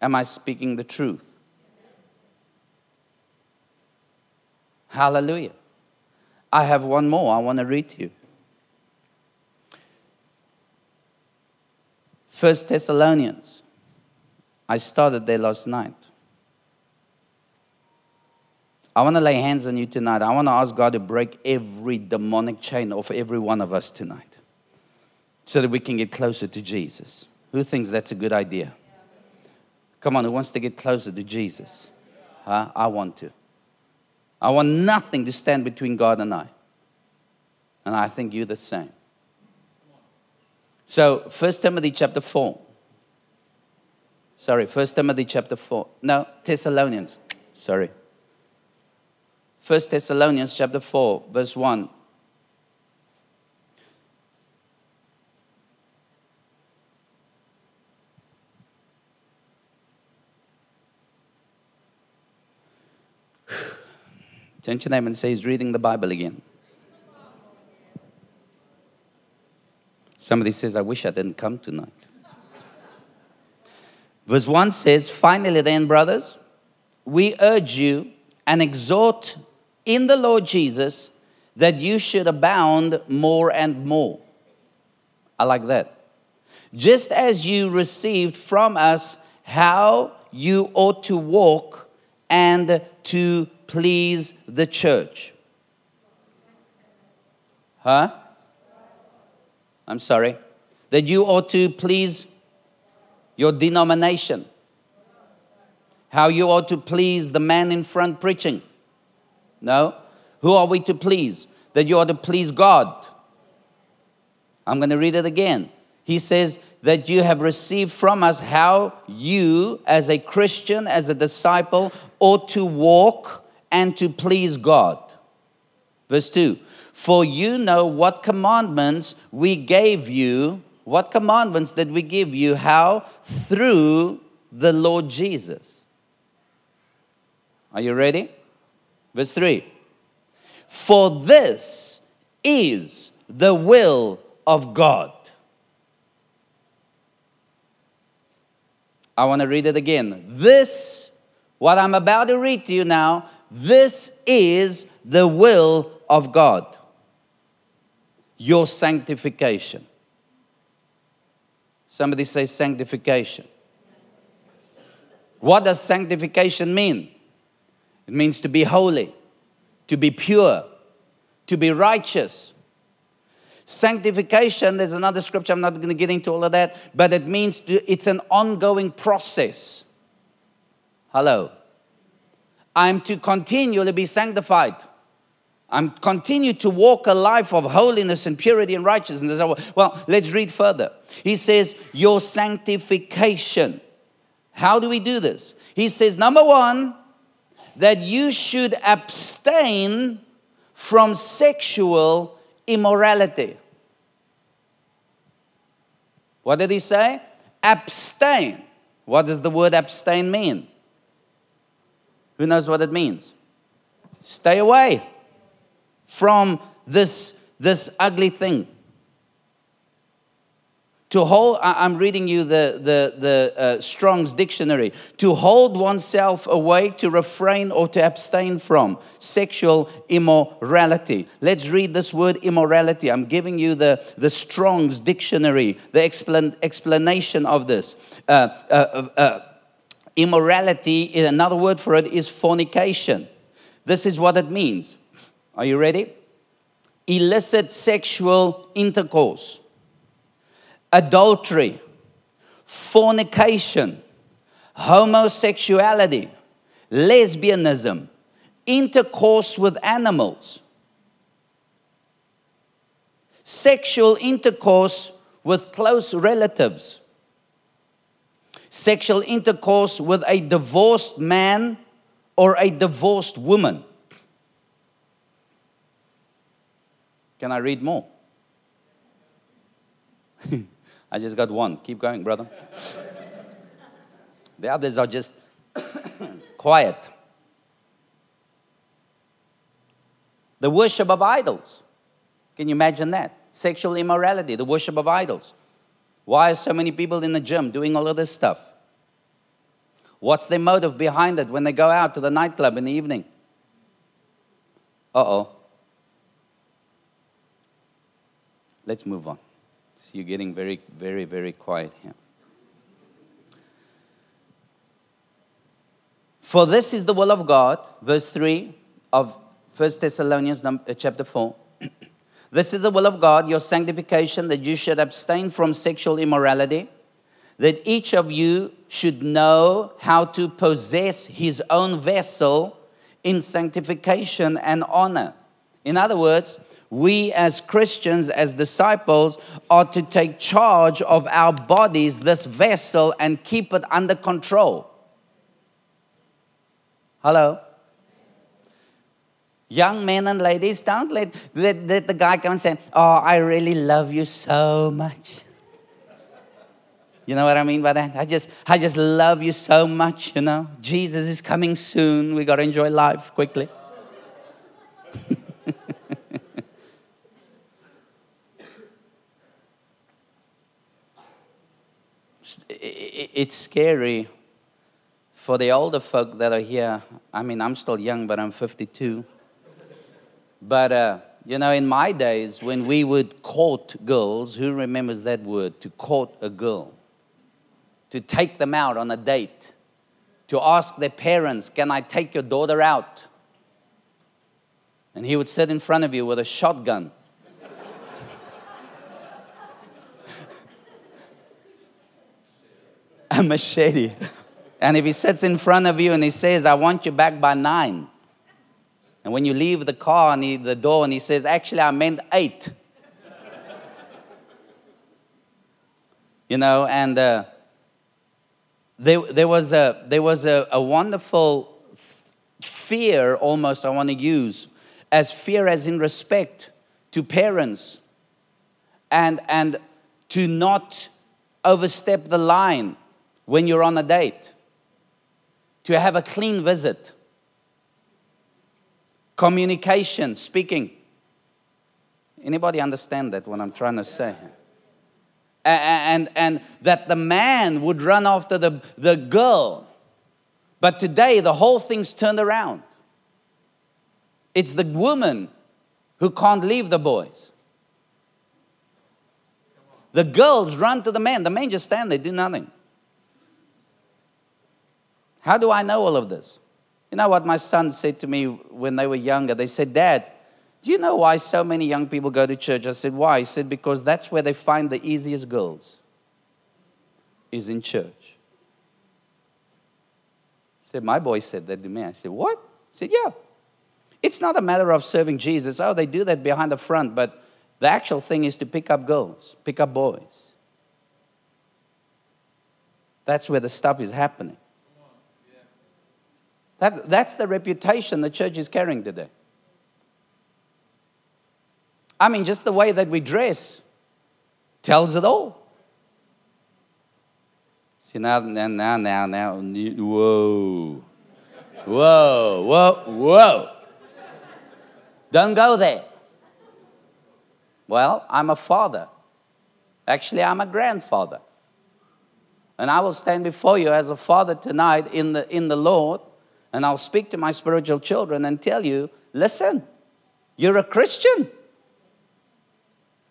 Am I speaking the truth? Hallelujah. I have one more I want to read to you. 1 Thessalonians. I started there last night. I want to lay hands on you tonight. I want to ask God to break every demonic chain off every one of us tonight so that we can get closer to Jesus. Who thinks that's a good idea? Come on, who wants to get closer to Jesus? Huh? I want to. I want nothing to stand between God and I. And I think you're the same. So, 1 Timothy chapter 4. Sorry, 1 Timothy chapter 4. No, Thessalonians. Sorry. 1 Thessalonians chapter 4, verse 1. Turn to name and say he's reading the Bible again. Somebody says, I wish I didn't come tonight. Verse 1 says, Finally, then, brothers, we urge you and exhort in the Lord Jesus that you should abound more and more. I like that. Just as you received from us how you ought to walk and to please the church. Huh? I'm sorry, that you ought to please your denomination, how you ought to please the man in front preaching. No? Who are we to please? That you are to please God. I'm going to read it again. He says that you have received from us how you, as a Christian, as a disciple, ought to walk and to please God. Verse 2 for you know what commandments we gave you. What commandments did we give you? How? Through the Lord Jesus. Are you ready? Verse 3 For this is the will of God. I want to read it again. This, what I'm about to read to you now, this is the will of God your sanctification. Somebody say sanctification. What does sanctification mean? It means to be holy, to be pure, to be righteous. Sanctification, there's another scripture, I'm not going to get into all of that, but it means to, it's an ongoing process. Hello. I'm to continually be sanctified. I'm continue to walk a life of holiness and purity and righteousness. Well, let's read further. He says, Your sanctification. How do we do this? He says, number one, that you should abstain from sexual immorality. What did he say? Abstain. What does the word abstain mean? Who knows what it means? Stay away from this, this ugly thing. To hold, I'm reading you the, the, the uh, Strong's dictionary. To hold oneself away, to refrain or to abstain from sexual immorality. Let's read this word immorality. I'm giving you the, the Strong's dictionary, the explan, explanation of this. Uh, uh, uh immorality, another word for it is fornication. This is what it means are you ready? Illicit sexual intercourse, adultery, fornication, homosexuality, lesbianism, intercourse with animals, sexual intercourse with close relatives, sexual intercourse with a divorced man or a divorced woman Can I read more? I just got one. Keep going, brother. the others are just quiet. The worship of idols. Can you imagine that? Sexual immorality, the worship of idols. Why are so many people in the gym doing all of this stuff? What's their motive behind it when they go out to the nightclub in the evening? Uh oh. Let's move on. You're getting very, very, very quiet here. For this is the will of God, verse 3 of 1 Thessalonians uh, chapter 4. this is the will of God, your sanctification, that you should abstain from sexual immorality, that each of you should know how to possess his own vessel in sanctification and honor. In other words, we as Christians, as disciples, are to take charge of our bodies, this vessel, and keep it under control. Hello? Young men and ladies, don't let, let, let the guy come and say, Oh, I really love you so much. You know what I mean by that? I just, I just love you so much, you know. Jesus is coming soon. We got to enjoy life quickly. it's scary for the older folk that are here. I mean, I'm still young, but I'm 52. But, uh, you know, in my days, when we would court girls, who remembers that word, to court a girl? To take them out on a date, to ask their parents, Can I take your daughter out? And he would sit in front of you with a shotgun. Machete. And if he sits in front of you and he says, I want you back by nine, and when you leave the car and he, the door and he says, Actually, I meant eight. you know, and uh, there, there was, a, there was a, a wonderful fear, almost, I want to use, as fear as in respect to parents and, and to not overstep the line when you're on a date, to have a clean visit communication, speaking. Anybody understand that what I'm trying to say? And, and, that the man would run after the, the girl. But today, the whole thing's turned around. It's the woman who can't leave the boys. The girls run to the man. The men just stand there, do nothing. How do I know all of this? You know what my son said to me when they were younger? They said, Dad, do you know why so many young people go to church? I said, Why? He said, Because that's where they find the easiest girls, is in church. He said, My boy said that to me. I said, What? He said, Yeah. It's not a matter of serving Jesus. Oh, they do that behind the front, but the actual thing is to pick up girls, pick up boys. That's where the stuff is happening. That, that's the reputation the church is carrying today. I mean, just the way that we dress tells it all. See, now, now, now, now, now, whoa. Whoa, whoa, whoa. Don't go there. Well, I'm a father. Actually, I'm a grandfather. And I will stand before you as a father tonight in the, in the Lord and I'll speak to my spiritual children and tell you listen, you're a Christian.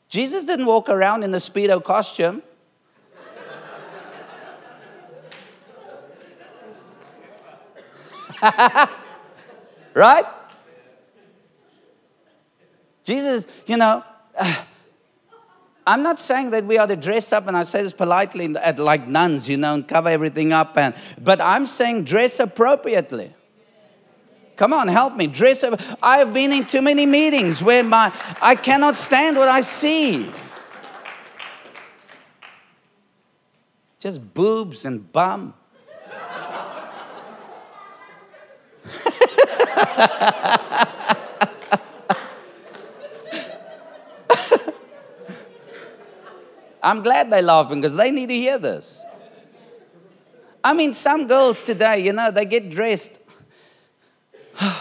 Jesus didn't walk around in the Speedo costume. right? Jesus, you know, I'm not saying that we are to dress up, and I say this politely, at like nuns, you know, and cover everything up. And, but I'm saying dress appropriately. Come on, help me. Dress up. I've been in too many meetings where my I cannot stand what I see. Just boobs and bum. I'm glad they're laughing because they need to hear this. I mean, some girls today, you know, they get dressed. uh,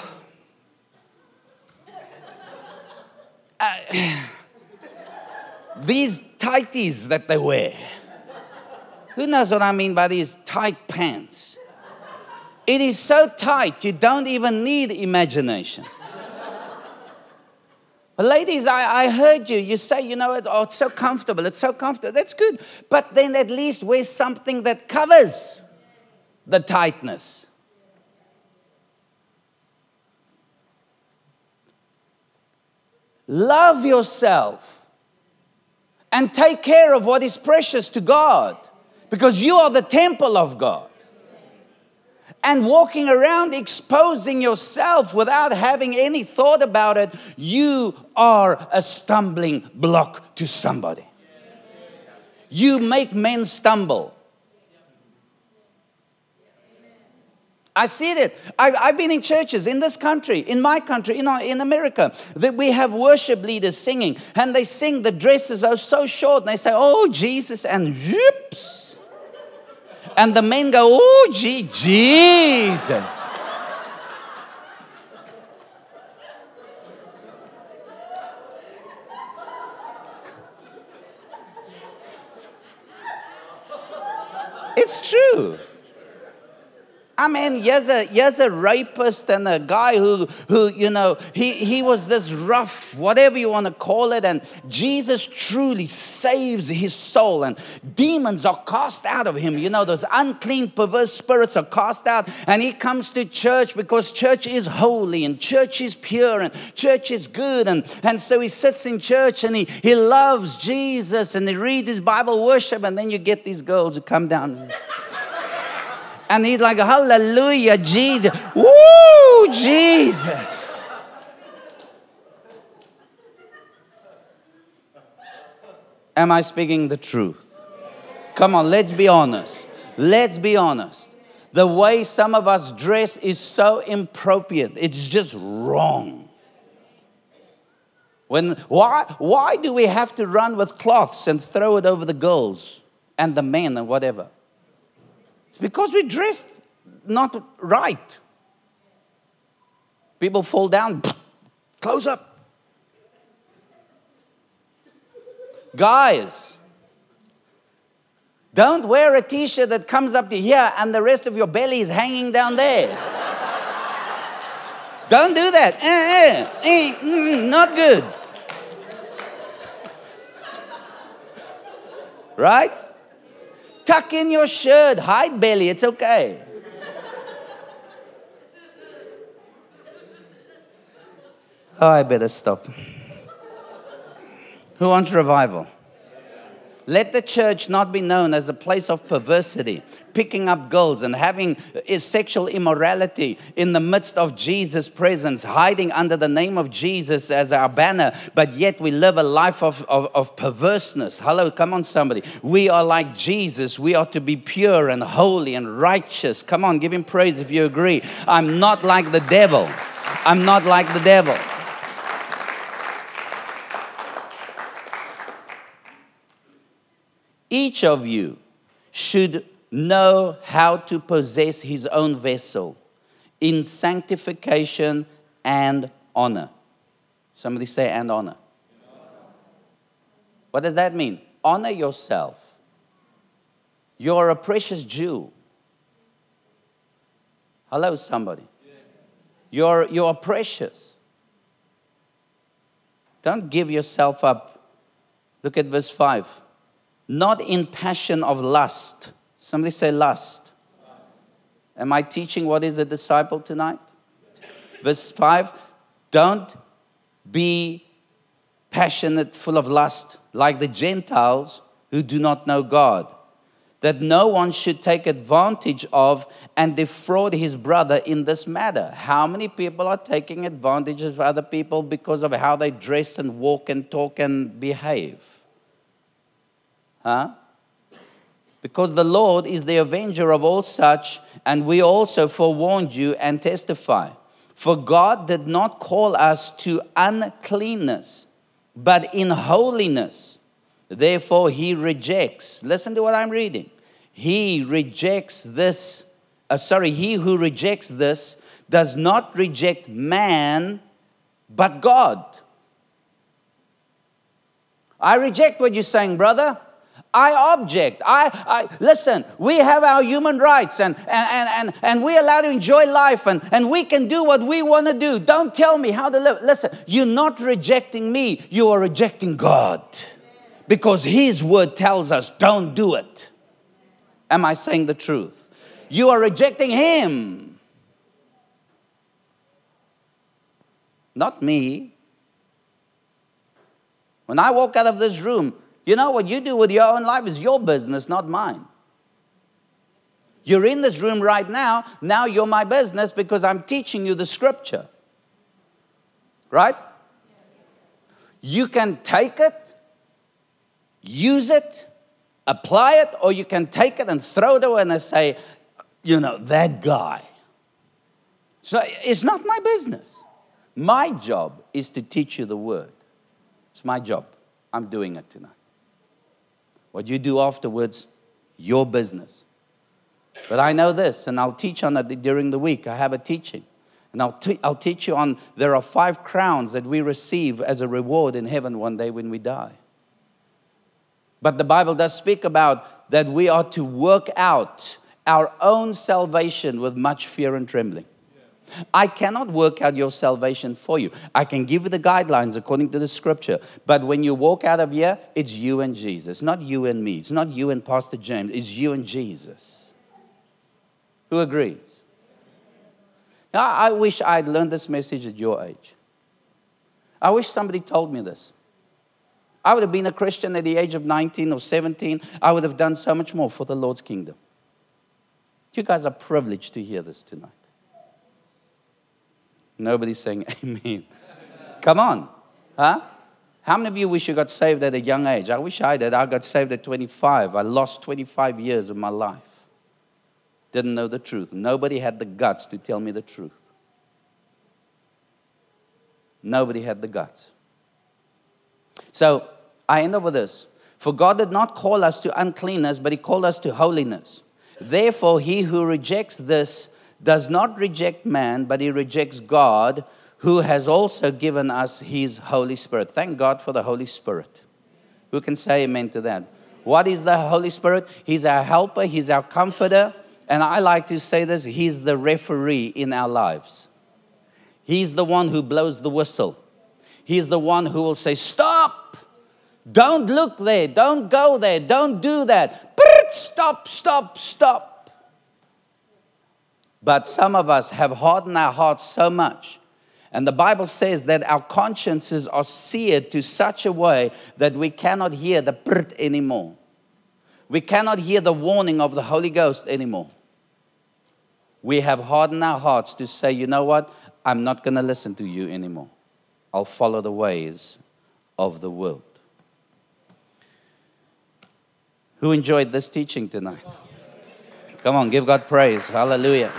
these tighties that they wear. Who knows what I mean by these tight pants? It is so tight, you don't even need imagination. But ladies, I, I heard you. You say, you know, oh, it's so comfortable. It's so comfortable. That's good. But then at least wear something that covers the tightness. Love yourself and take care of what is precious to God because you are the temple of God and walking around exposing yourself without having any thought about it, you are a stumbling block to somebody. You make men stumble. I see it. I've, I've, been in churches in this country, in my country, in, in America, that we have worship leaders singing, and they sing, the dresses are so short, and they say, Oh, Jesus, and whoops and the men go, Oh, gee, Jesus. It's true. I mean, here's a, here's a rapist and a guy who, who, you know, he, he was this rough, whatever you want to call it. And Jesus truly saves his soul. And demons are cast out of him. You know, those unclean, perverse spirits are cast out. And he comes to church because church is holy and church is pure and church is good. And, and so he sits in church and he, he loves Jesus and he reads his Bible worship. And then you get these girls who come down. And he's like, Hallelujah, Jesus. Woo, Jesus. Am I speaking the truth? Come on, let's be honest. Let's be honest. The way some of us dress is so inappropriate, it's just wrong. When, why, why do we have to run with cloths and throw it over the girls and the men and whatever? It's because we dressed not right. People fall down, close up. Guys, don't wear a t shirt that comes up to here and the rest of your belly is hanging down there. don't do that. Eh, eh, eh, mm, not good. right? Tuck in your shirt, hide belly, it's okay. Oh, I better stop. Who wants revival? Let the church not be known as a place of perversity, picking up girls and having uh, sexual immorality in the midst of Jesus' presence, hiding under the name of Jesus as our banner, but yet we live a life of, of, of perverseness. Hello, come on, somebody. We are like Jesus. We are to be pure and holy and righteous. Come on, give him praise if you agree. I'm not like the devil. I'm not like the devil. Each of you should know how to possess his own vessel in sanctification and honor. Somebody say, and honor. What does that mean? Honor yourself. You're a precious jewel. Hello, somebody. You're, you're precious. Don't give yourself up. Look at verse 5 not in passion of lust. Somebody say lust. Am I teaching what is a disciple tonight? Verse 5 Don't be passionate, full of lust, like the Gentiles who do not know God. That no one should take advantage of and defraud his brother in this matter. How many people are taking advantage of other people because of how they dress and walk and talk and behave? Huh? Because the Lord is the avenger of all such, and we also forewarned you and testify. For God did not call us to uncleanness, but in holiness. Therefore, he rejects. Listen to what I'm reading. He rejects this. Uh, sorry, he who rejects this does not reject man, but God. I reject what you're saying, brother. I object. I, I listen, we have our human rights and, and, and, and, we're allowed to enjoy life and, and we can do what we want to do. Don't tell me how to live. Listen, you're not rejecting me, you are rejecting God. Because His word tells us, don't do it. Am I saying the truth? You are rejecting Him. Not me. When I walk out of this room, you know what you do with your own life is your business, not mine. You're in this room right now. Now you're my business because I'm teaching you the scripture. Right? You can take it, use it, apply it, or you can take it and throw it away and say, you know, that guy. So it's not my business. My job is to teach you the word. It's my job. I'm doing it tonight. What you do afterwards, your business. But I know this, and I'll teach on it during the week. I have a teaching. And I'll, te- I'll teach you on there are five crowns that we receive as a reward in heaven one day when we die. But the Bible does speak about that we are to work out our own salvation with much fear and trembling. I cannot work out your salvation for you. I can give you the guidelines according to the scripture. But when you walk out of here, it's you and Jesus, not you and me. It's not you and Pastor James. It's you and Jesus. Who agrees? Now, I wish I'd learned this message at your age. I wish somebody told me this. I would have been a Christian at the age of 19 or 17. I would have done so much more for the Lord's kingdom. You guys are privileged to hear this tonight. Nobody's saying amen. Come on. Huh? How many of you wish you got saved at a young age? I wish I did. I got saved at 25. I lost 25 years of my life. Didn't know the truth. Nobody had the guts to tell me the truth. Nobody had the guts. So I end up with this. For God did not call us to uncleanness, but He called us to holiness. Therefore, he who rejects this does not reject man, but he rejects God, who has also given us his Holy Spirit. Thank God for the Holy Spirit. Who can say amen to that? What is the Holy Spirit? He's our helper, he's our comforter, and I like to say this he's the referee in our lives. He's the one who blows the whistle. He's the one who will say, Stop! Don't look there. Don't go there. Don't do that. Stop, stop, stop. But some of us have hardened our hearts so much. And the Bible says that our consciences are seared to such a way that we cannot hear the prt anymore. We cannot hear the warning of the Holy Ghost anymore. We have hardened our hearts to say, you know what? I'm not going to listen to you anymore. I'll follow the ways of the world. Who enjoyed this teaching tonight? Come on, give God praise. Hallelujah.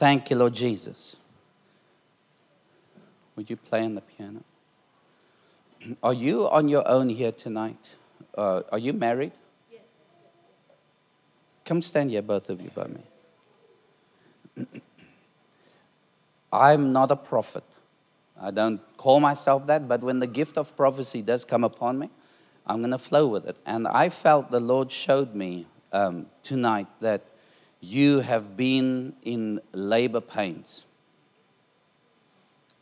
Thank you, Lord Jesus. Would you play on the piano? Are you on your own here tonight? Uh, are you married? Yes. Come stand here, both of you, by me. I'm not a prophet. I don't call myself that, but when the gift of prophecy does come upon me, I'm going to flow with it. And I felt the Lord showed me um, tonight that you have been in labor pains.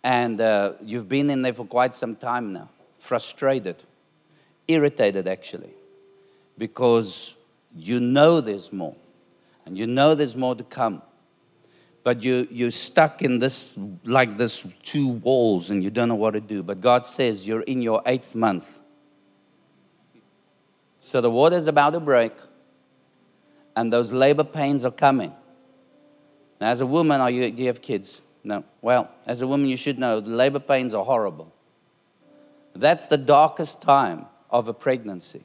And uh, you've been in there for quite some time now, frustrated, irritated actually, because you know there's more, and you know there's more to come but you, you're stuck in this, like this two walls, and you don't know what to do. But God says you're in your eighth month. So the water is about to break, and those labor pains are coming. Now, as a woman, are you, do you have kids? No. Well, as a woman, you should know the labor pains are horrible. That's the darkest time of a pregnancy,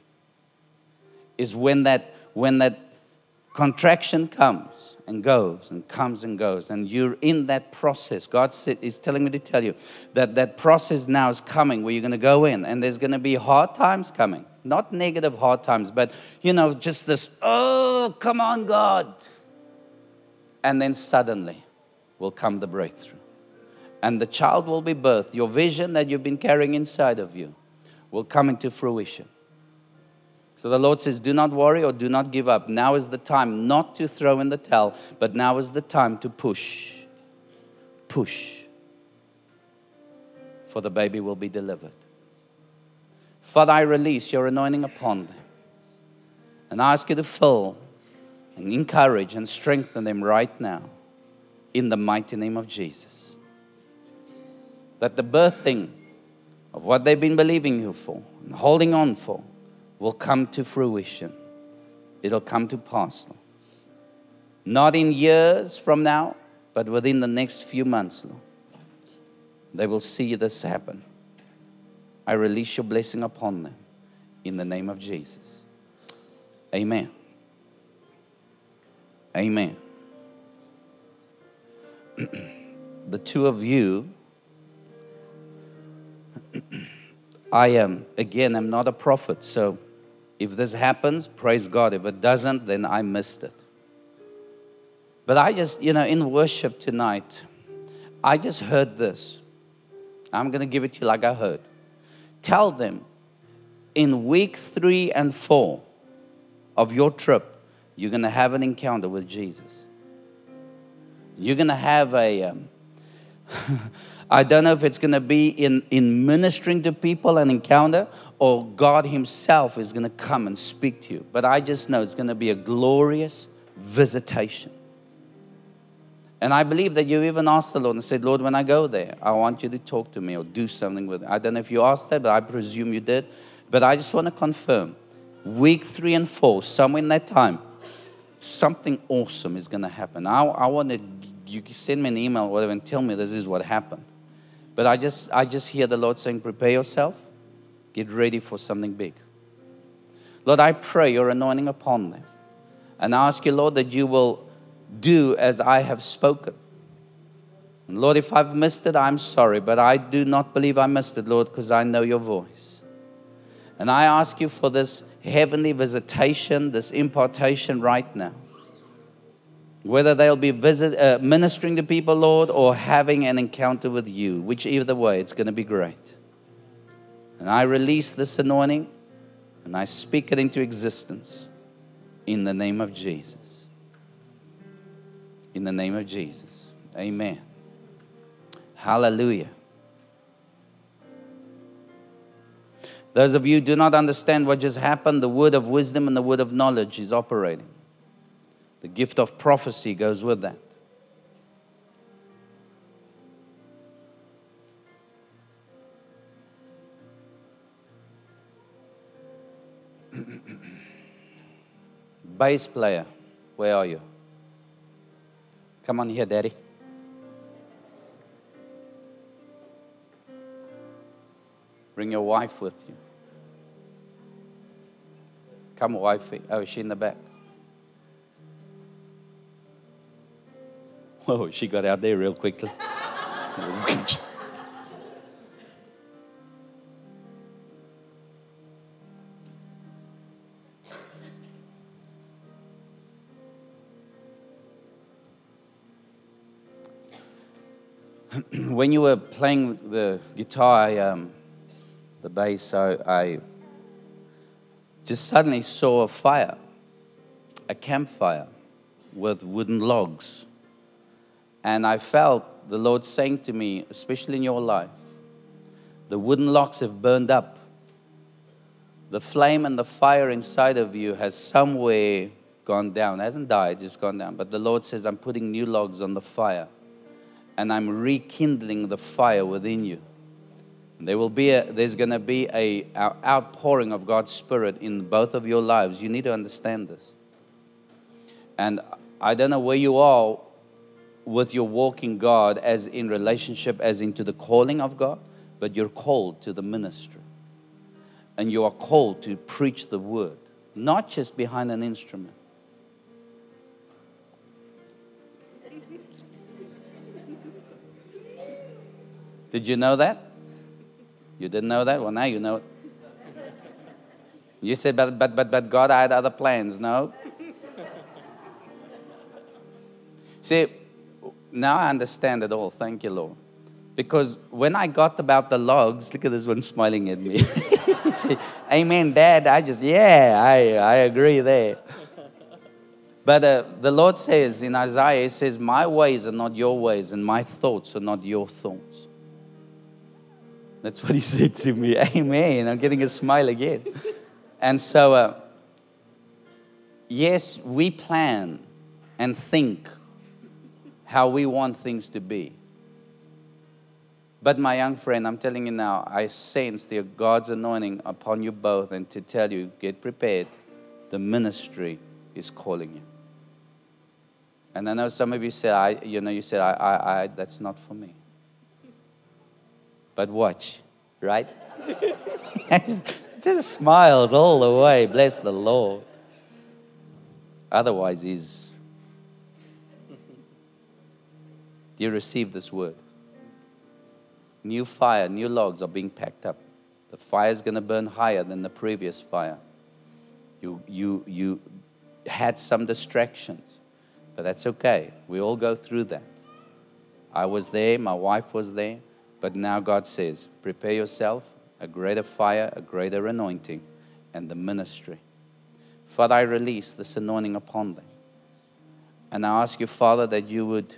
is when that, when that contraction comes and goes and comes and goes. And you're in that process. God is telling me to tell you that that process now is coming where you're going to go in and there's going to be hard times coming. Not negative hard times, but, you know, just this, oh, come on, God. And then suddenly will come the breakthrough. and the child will be birthed. Your vision that you've been carrying inside of you will come into fruition. So the Lord says, Do not worry or do not give up. Now is the time not to throw in the towel, but now is the time to push. Push. For the baby will be delivered. Father, I release your anointing upon them. And I ask you to fill and encourage and strengthen them right now in the mighty name of Jesus. That the birthing of what they've been believing you for and holding on for will come to fruition. It'll come to pass. Lord. Not in years from now, but within the next few months, Lord. They will see this happen. I release your blessing upon them in the name of Jesus. Amen. Amen. the two of you, I am, again, I'm not a prophet, so if this happens, praise God. If it doesn't, then I missed it. But I just, you know, in worship tonight, I just heard this. I'm going to give it to you like I heard. Tell them in week three and four of your trip, you're going to have an encounter with Jesus. You're going to have a. Um, I don't know if it's going to be in, in ministering to people an encounter or God Himself is going to come and speak to you. But I just know it's going to be a glorious visitation. And I believe that you even asked the Lord and said, Lord, when I go there, I want you to talk to me or do something with me. I don't know if you asked that, but I presume you did. But I just want to confirm week three and four, somewhere in that time, something awesome is going to happen. I, I want to, you send me an email or whatever and tell me this is what happened. But I just, I just hear the Lord saying, prepare yourself, get ready for something big. Lord, I pray your anointing upon them. And I ask you, Lord, that you will do as I have spoken. And Lord, if I've missed it, I'm sorry, but I do not believe I missed it, Lord, because I know your voice. And I ask you for this heavenly visitation, this impartation right now. Whether they'll be visit, uh, ministering to people, Lord, or having an encounter with you, which either way, it's going to be great. And I release this anointing and I speak it into existence in the name of Jesus. In the name of Jesus. Amen. Hallelujah. Those of you do not understand what just happened, the word of wisdom and the word of knowledge is operating. The gift of prophecy goes with that. Bass player, where are you? Come on here, Daddy. Bring your wife with you. Come, wifey. Oh, is she in the back? Whoa, she got out there real quickly. when you were playing the guitar, I, um, the bass, I, I just suddenly saw a fire, a campfire with wooden logs. And I felt the Lord saying to me, especially in your life, the wooden logs have burned up. The flame and the fire inside of you has somewhere gone down. It hasn't died, it's gone down. But the Lord says, I'm putting new logs on the fire and I'm rekindling the fire within you. There will be a, there's going to be a, a outpouring of God's Spirit in both of your lives. You need to understand this. And I don't know where you are with your walking God as in relationship, as into the calling of God, but you're called to the ministry. And you are called to preach the word, not just behind an instrument. Did you know that? You didn't know that? Well, now you know it. You said, but, but, but, but God, I had other plans. No. See, now I understand it all. Thank you, Lord. Because when I got about the logs, look at this one smiling at me. Amen, Dad. I just, yeah, I, I agree there. But uh, the Lord says in Isaiah, He says, My ways are not your ways, and my thoughts are not your thoughts. That's what He said to me. Amen. I'm getting a smile again. And so, uh, yes, we plan and think how we want things to be. But, my young friend, I'm telling you now, I sense the God's anointing upon you both, and to tell you, get prepared. The ministry is calling you. And I know some of you said, I, you know, you said, I, I, I, that's not for me. But watch, right? Just smiles all the way. Bless the Lord. Otherwise, he's. Do you receive this word? new fire, new logs are being packed up. The fire is going to burn higher than the previous fire. You, you, you had some distractions, but that's okay. We all go through that. I was there, my wife was there, but now God says, prepare yourself, a greater fire, a greater anointing, and the ministry. Father, I release this anointing upon them. And I ask you, Father, that you would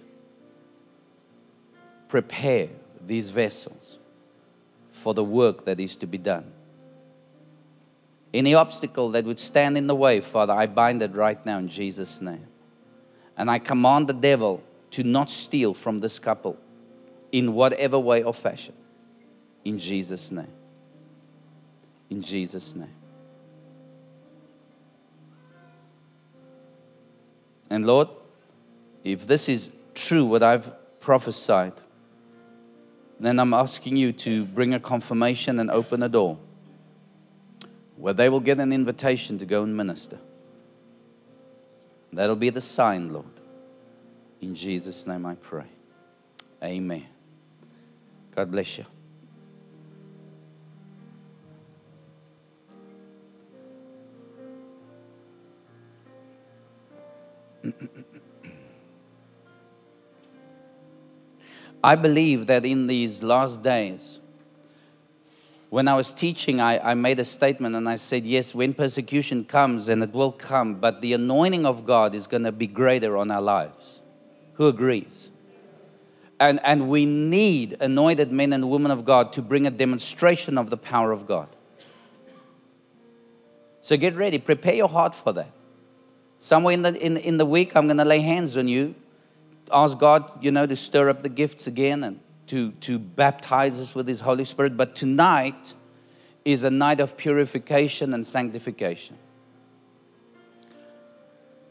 prepare these vessels for the work that is to be done. Any obstacle that would stand in the way, Father, I bind it right now in Jesus' name. And I command the devil to not steal from this couple in whatever way or fashion. In Jesus' name. In Jesus' name. And Lord, if this is true, what I've prophesied, then I'm asking you to bring a confirmation and open a door where they will get an invitation to go and minister. That'll be the sign, Lord. In Jesus' name I pray. Amen. God bless you. I believe that in these last days, when I was teaching, I, I, made a statement and I said, Yes, when persecution comes, and it will come, but the anointing of God is going to be greater on our lives. Who agrees? And, and we need anointed men and women of God to bring a demonstration of the power of God. So get ready, prepare your heart for that. Somewhere in the, in, in the week, I'm going to lay hands on you ask God, you know, to stir up the gifts again and to, to baptize us with His Holy Spirit. But tonight is a night of purification and sanctification.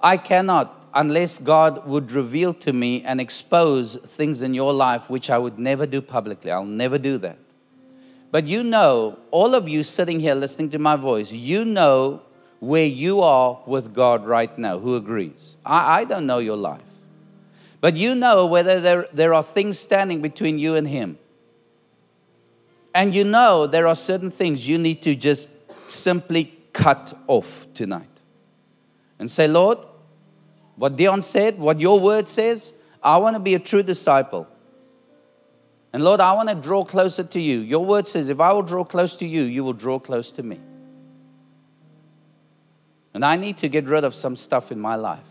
I cannot, unless God would reveal to me and expose things in your life which I would never do publicly. I'll never do that. But you know, all of you sitting here listening to my voice, you know where you are with God right now. Who agrees? I, I don't know your life. But you know whether there, there are things standing between you and Him. And you know there are certain things you need to just simply cut off tonight. And say, Lord, what Dion said, what your word says, I want to be a true disciple. And Lord, I want to draw closer to you. Your word says, if I will draw close to you, you will draw close to me. And I need to get rid of some stuff in my life.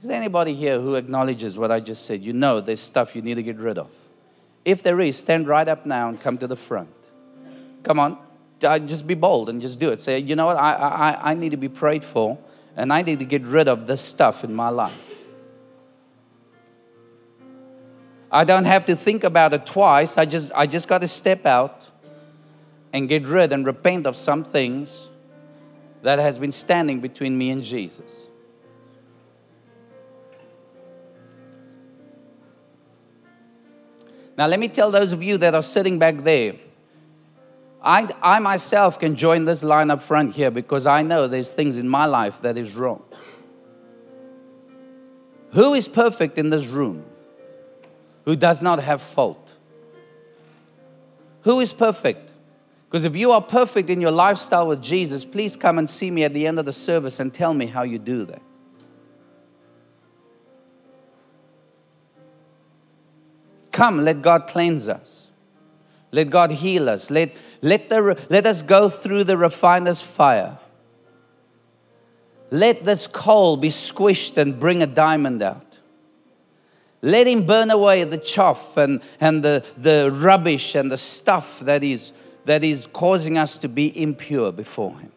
Is there anybody here who acknowledges what I just said? You know there's stuff you need to get rid of. If there is, stand right up now and come to the front. Come on, uh, just be bold and just do it. Say, you know what, I, I, I need to be prayed for and I need to get rid of this stuff in my life. I don't have to think about it twice. I just, I just got to step out and get rid and repent of some things that has been standing between me and Jesus. Now, let me tell those of you that are sitting back there. I, I myself can join this line up front here because I know there's things in my life that is wrong. Who is perfect in this room? Who does not have fault? Who is perfect? Because if you are perfect in your lifestyle with Jesus, please come and see me at the end of the service and tell me how you do that. Come, let God cleanse us. Let God heal us. Let, let, the, let us go through the refiner's fire. Let this coal be squished and bring a diamond out. Let him burn away the chaff and, and the, the rubbish and the stuff that is, that is causing us to be impure before him.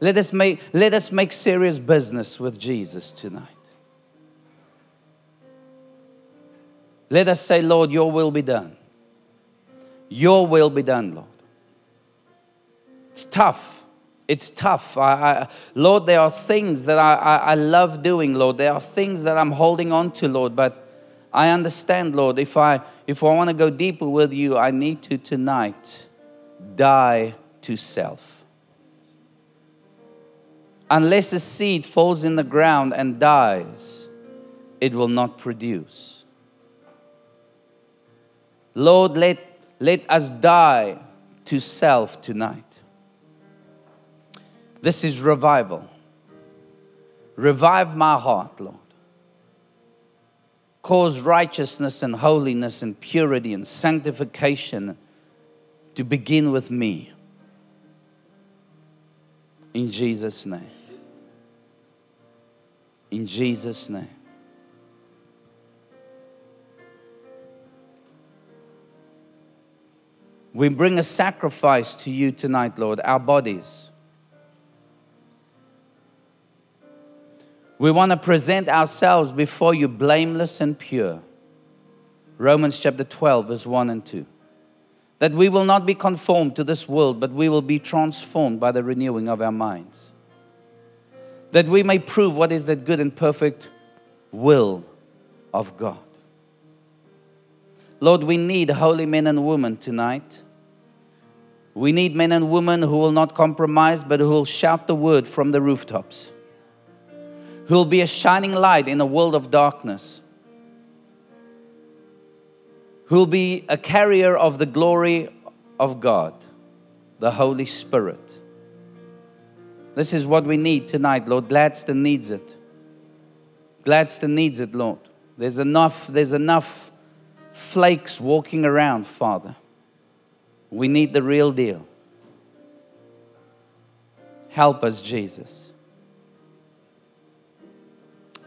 Let us make, let us make serious business with Jesus tonight. Let us say, Lord, your will be done. Your will be done, Lord. It's tough. It's tough. I, I, Lord, there are things that I, I, I love doing, Lord. There are things that I'm holding on to, Lord. But I understand, Lord, if I, if I want to go deeper with you, I need to tonight die to self. Unless a seed falls in the ground and dies, it will not produce. Lord, let, let us die to self tonight. This is revival. Revive my heart, Lord. Cause righteousness and holiness and purity and sanctification to begin with me. In Jesus' name. In Jesus' name. We bring a sacrifice to you tonight, Lord, our bodies. We want to present ourselves before you blameless and pure. Romans chapter 12, verse 1 and 2. That we will not be conformed to this world, but we will be transformed by the renewing of our minds. That we may prove what is that good and perfect will of God. Lord, we need holy men and women tonight. We need men and women who will not compromise, but who will shout the word from the rooftops, who will be a shining light in a world of darkness, who will be a carrier of the glory of God, the Holy Spirit. This is what we need tonight, Lord. Gladstone needs it. Gladstone needs it, Lord. There's enough, there's enough flakes walking around, Father. We need the real deal. Help us, Jesus.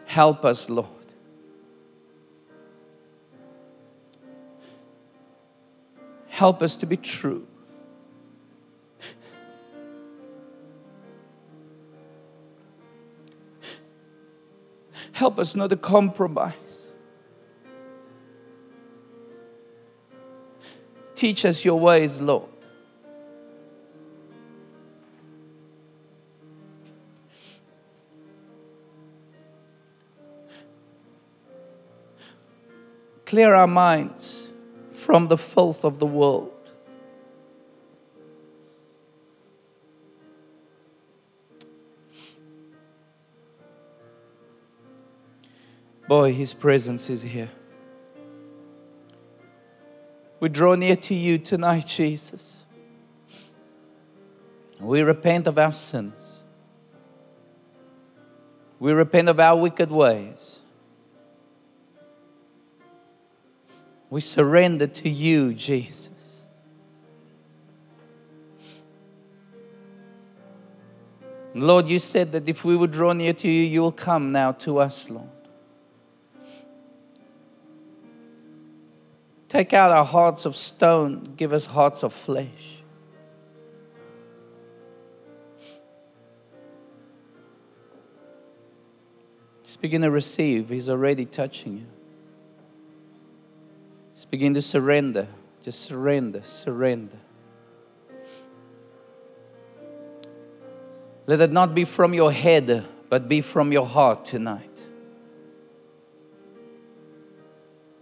Help us, Lord. Help us to be true. Help us not to compromise. Teach us your ways, Lord. Clear our minds from the filth of the world. Boy, His presence is here. We draw near to you tonight, Jesus. We repent of our sins. We repent of our wicked ways. We surrender to you, Jesus. Lord, you said that if we would draw near to you, you will come now to us, Lord. Take out our hearts of stone, give us hearts of flesh. Just begin to receive. He's already touching you. Just begin to surrender. Just surrender, surrender. Let it not be from your head, but be from your heart tonight.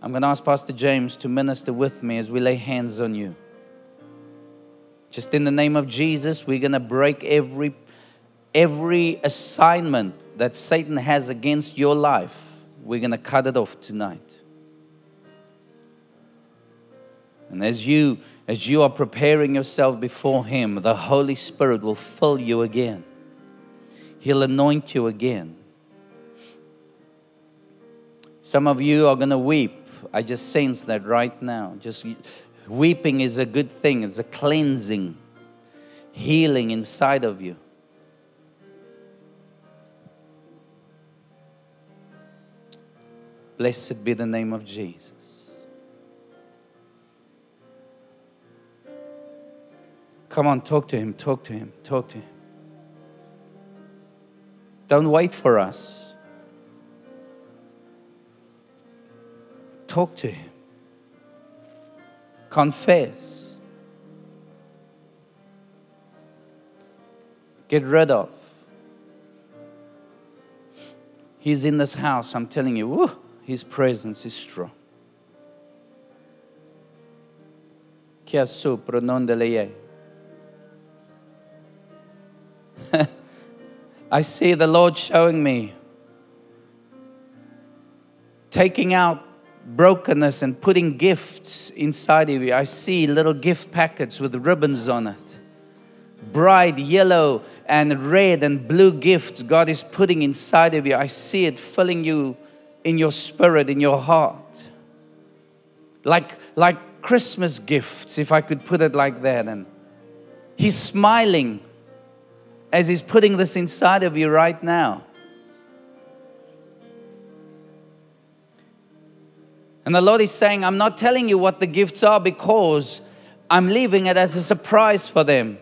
I'm going to ask Pastor James to minister with me as we lay hands on you. Just in the name of Jesus, we're going to break every every assignment that Satan has against your life. We're going to cut it off tonight. And as you as you are preparing yourself before him, the Holy Spirit will fill you again. He'll anoint you again. Some of you are going to weep. I just sense that right now. Just weeping is a good thing, it's a cleansing, healing inside of you. Blessed be the name of Jesus. Come on, talk to him, talk to him, talk to him. Don't wait for us. Talk to him. Confess. Get rid of. He's in this house, I'm telling you, woo, his presence is strong. I see the Lord showing me taking out brokenness and putting gifts inside of you. I see little gift packets with ribbons on it. Bright yellow and red and blue gifts God is putting inside of you. I see it filling you in your spirit, in your heart. Like, like Christmas gifts, if I could put it like that. And He's smiling as He's putting this inside of you right now. And the Lord is saying, I'm not telling you what the gifts are because I'm leaving it as a surprise for them.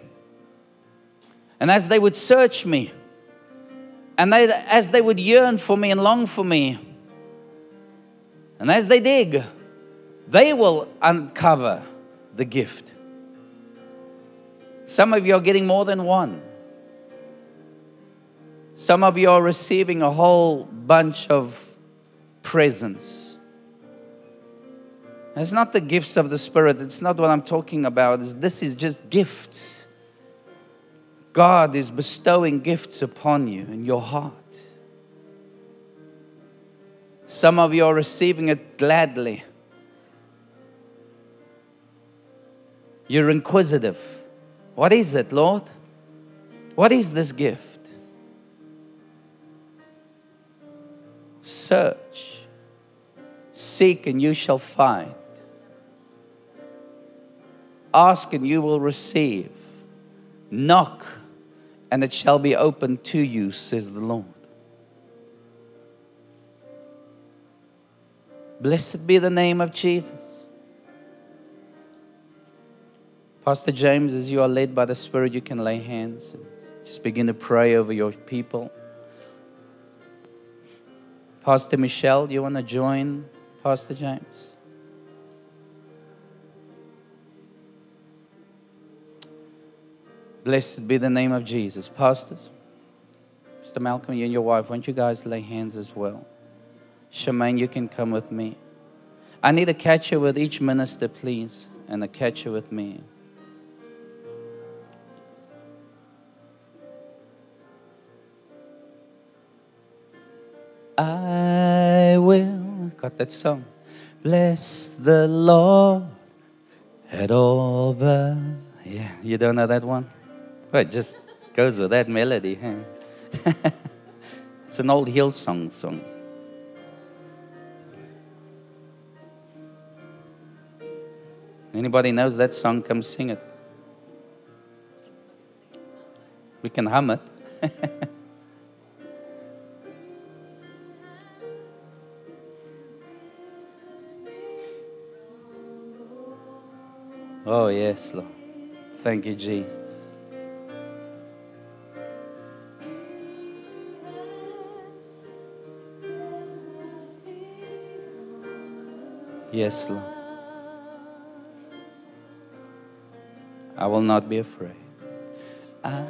And as they would search me, and they, as they would yearn for me and long for me, and as they dig, they will uncover the gift. Some of you are getting more than one. Some of you are receiving a whole bunch of presents. It's not the gifts of the Spirit. It's not what I'm talking about. This is just gifts. God is bestowing gifts upon you in your heart. Some of you are receiving it gladly. You're inquisitive. What is it, Lord? What is this gift? Search, seek, and you shall find. Ask, and you will receive. Knock, and it shall be opened to you, says the Lord. Blessed be the name of Jesus. Pastor James, as you are led by the Spirit, you can lay hands and just begin to pray over your people. Pastor Michelle, you want to join Pastor James? Blessed be the name of Jesus. Pastors, Mr. Malcolm, you and your wife, won't you guys lay hands as well? Shemaine, you can come with me. I need a catcher with each minister, please, and a catcher with me. I will. Got that song. Bless the Lord at all the. Yeah, you don't know that one? Well, it just goes with that melody. Huh? it's an old Hillsong song. Anybody knows that song? Come sing it. We can hum it. Oh, yes, Lord. Thank you, Jesus. Yes, Lord. I will not be afraid. I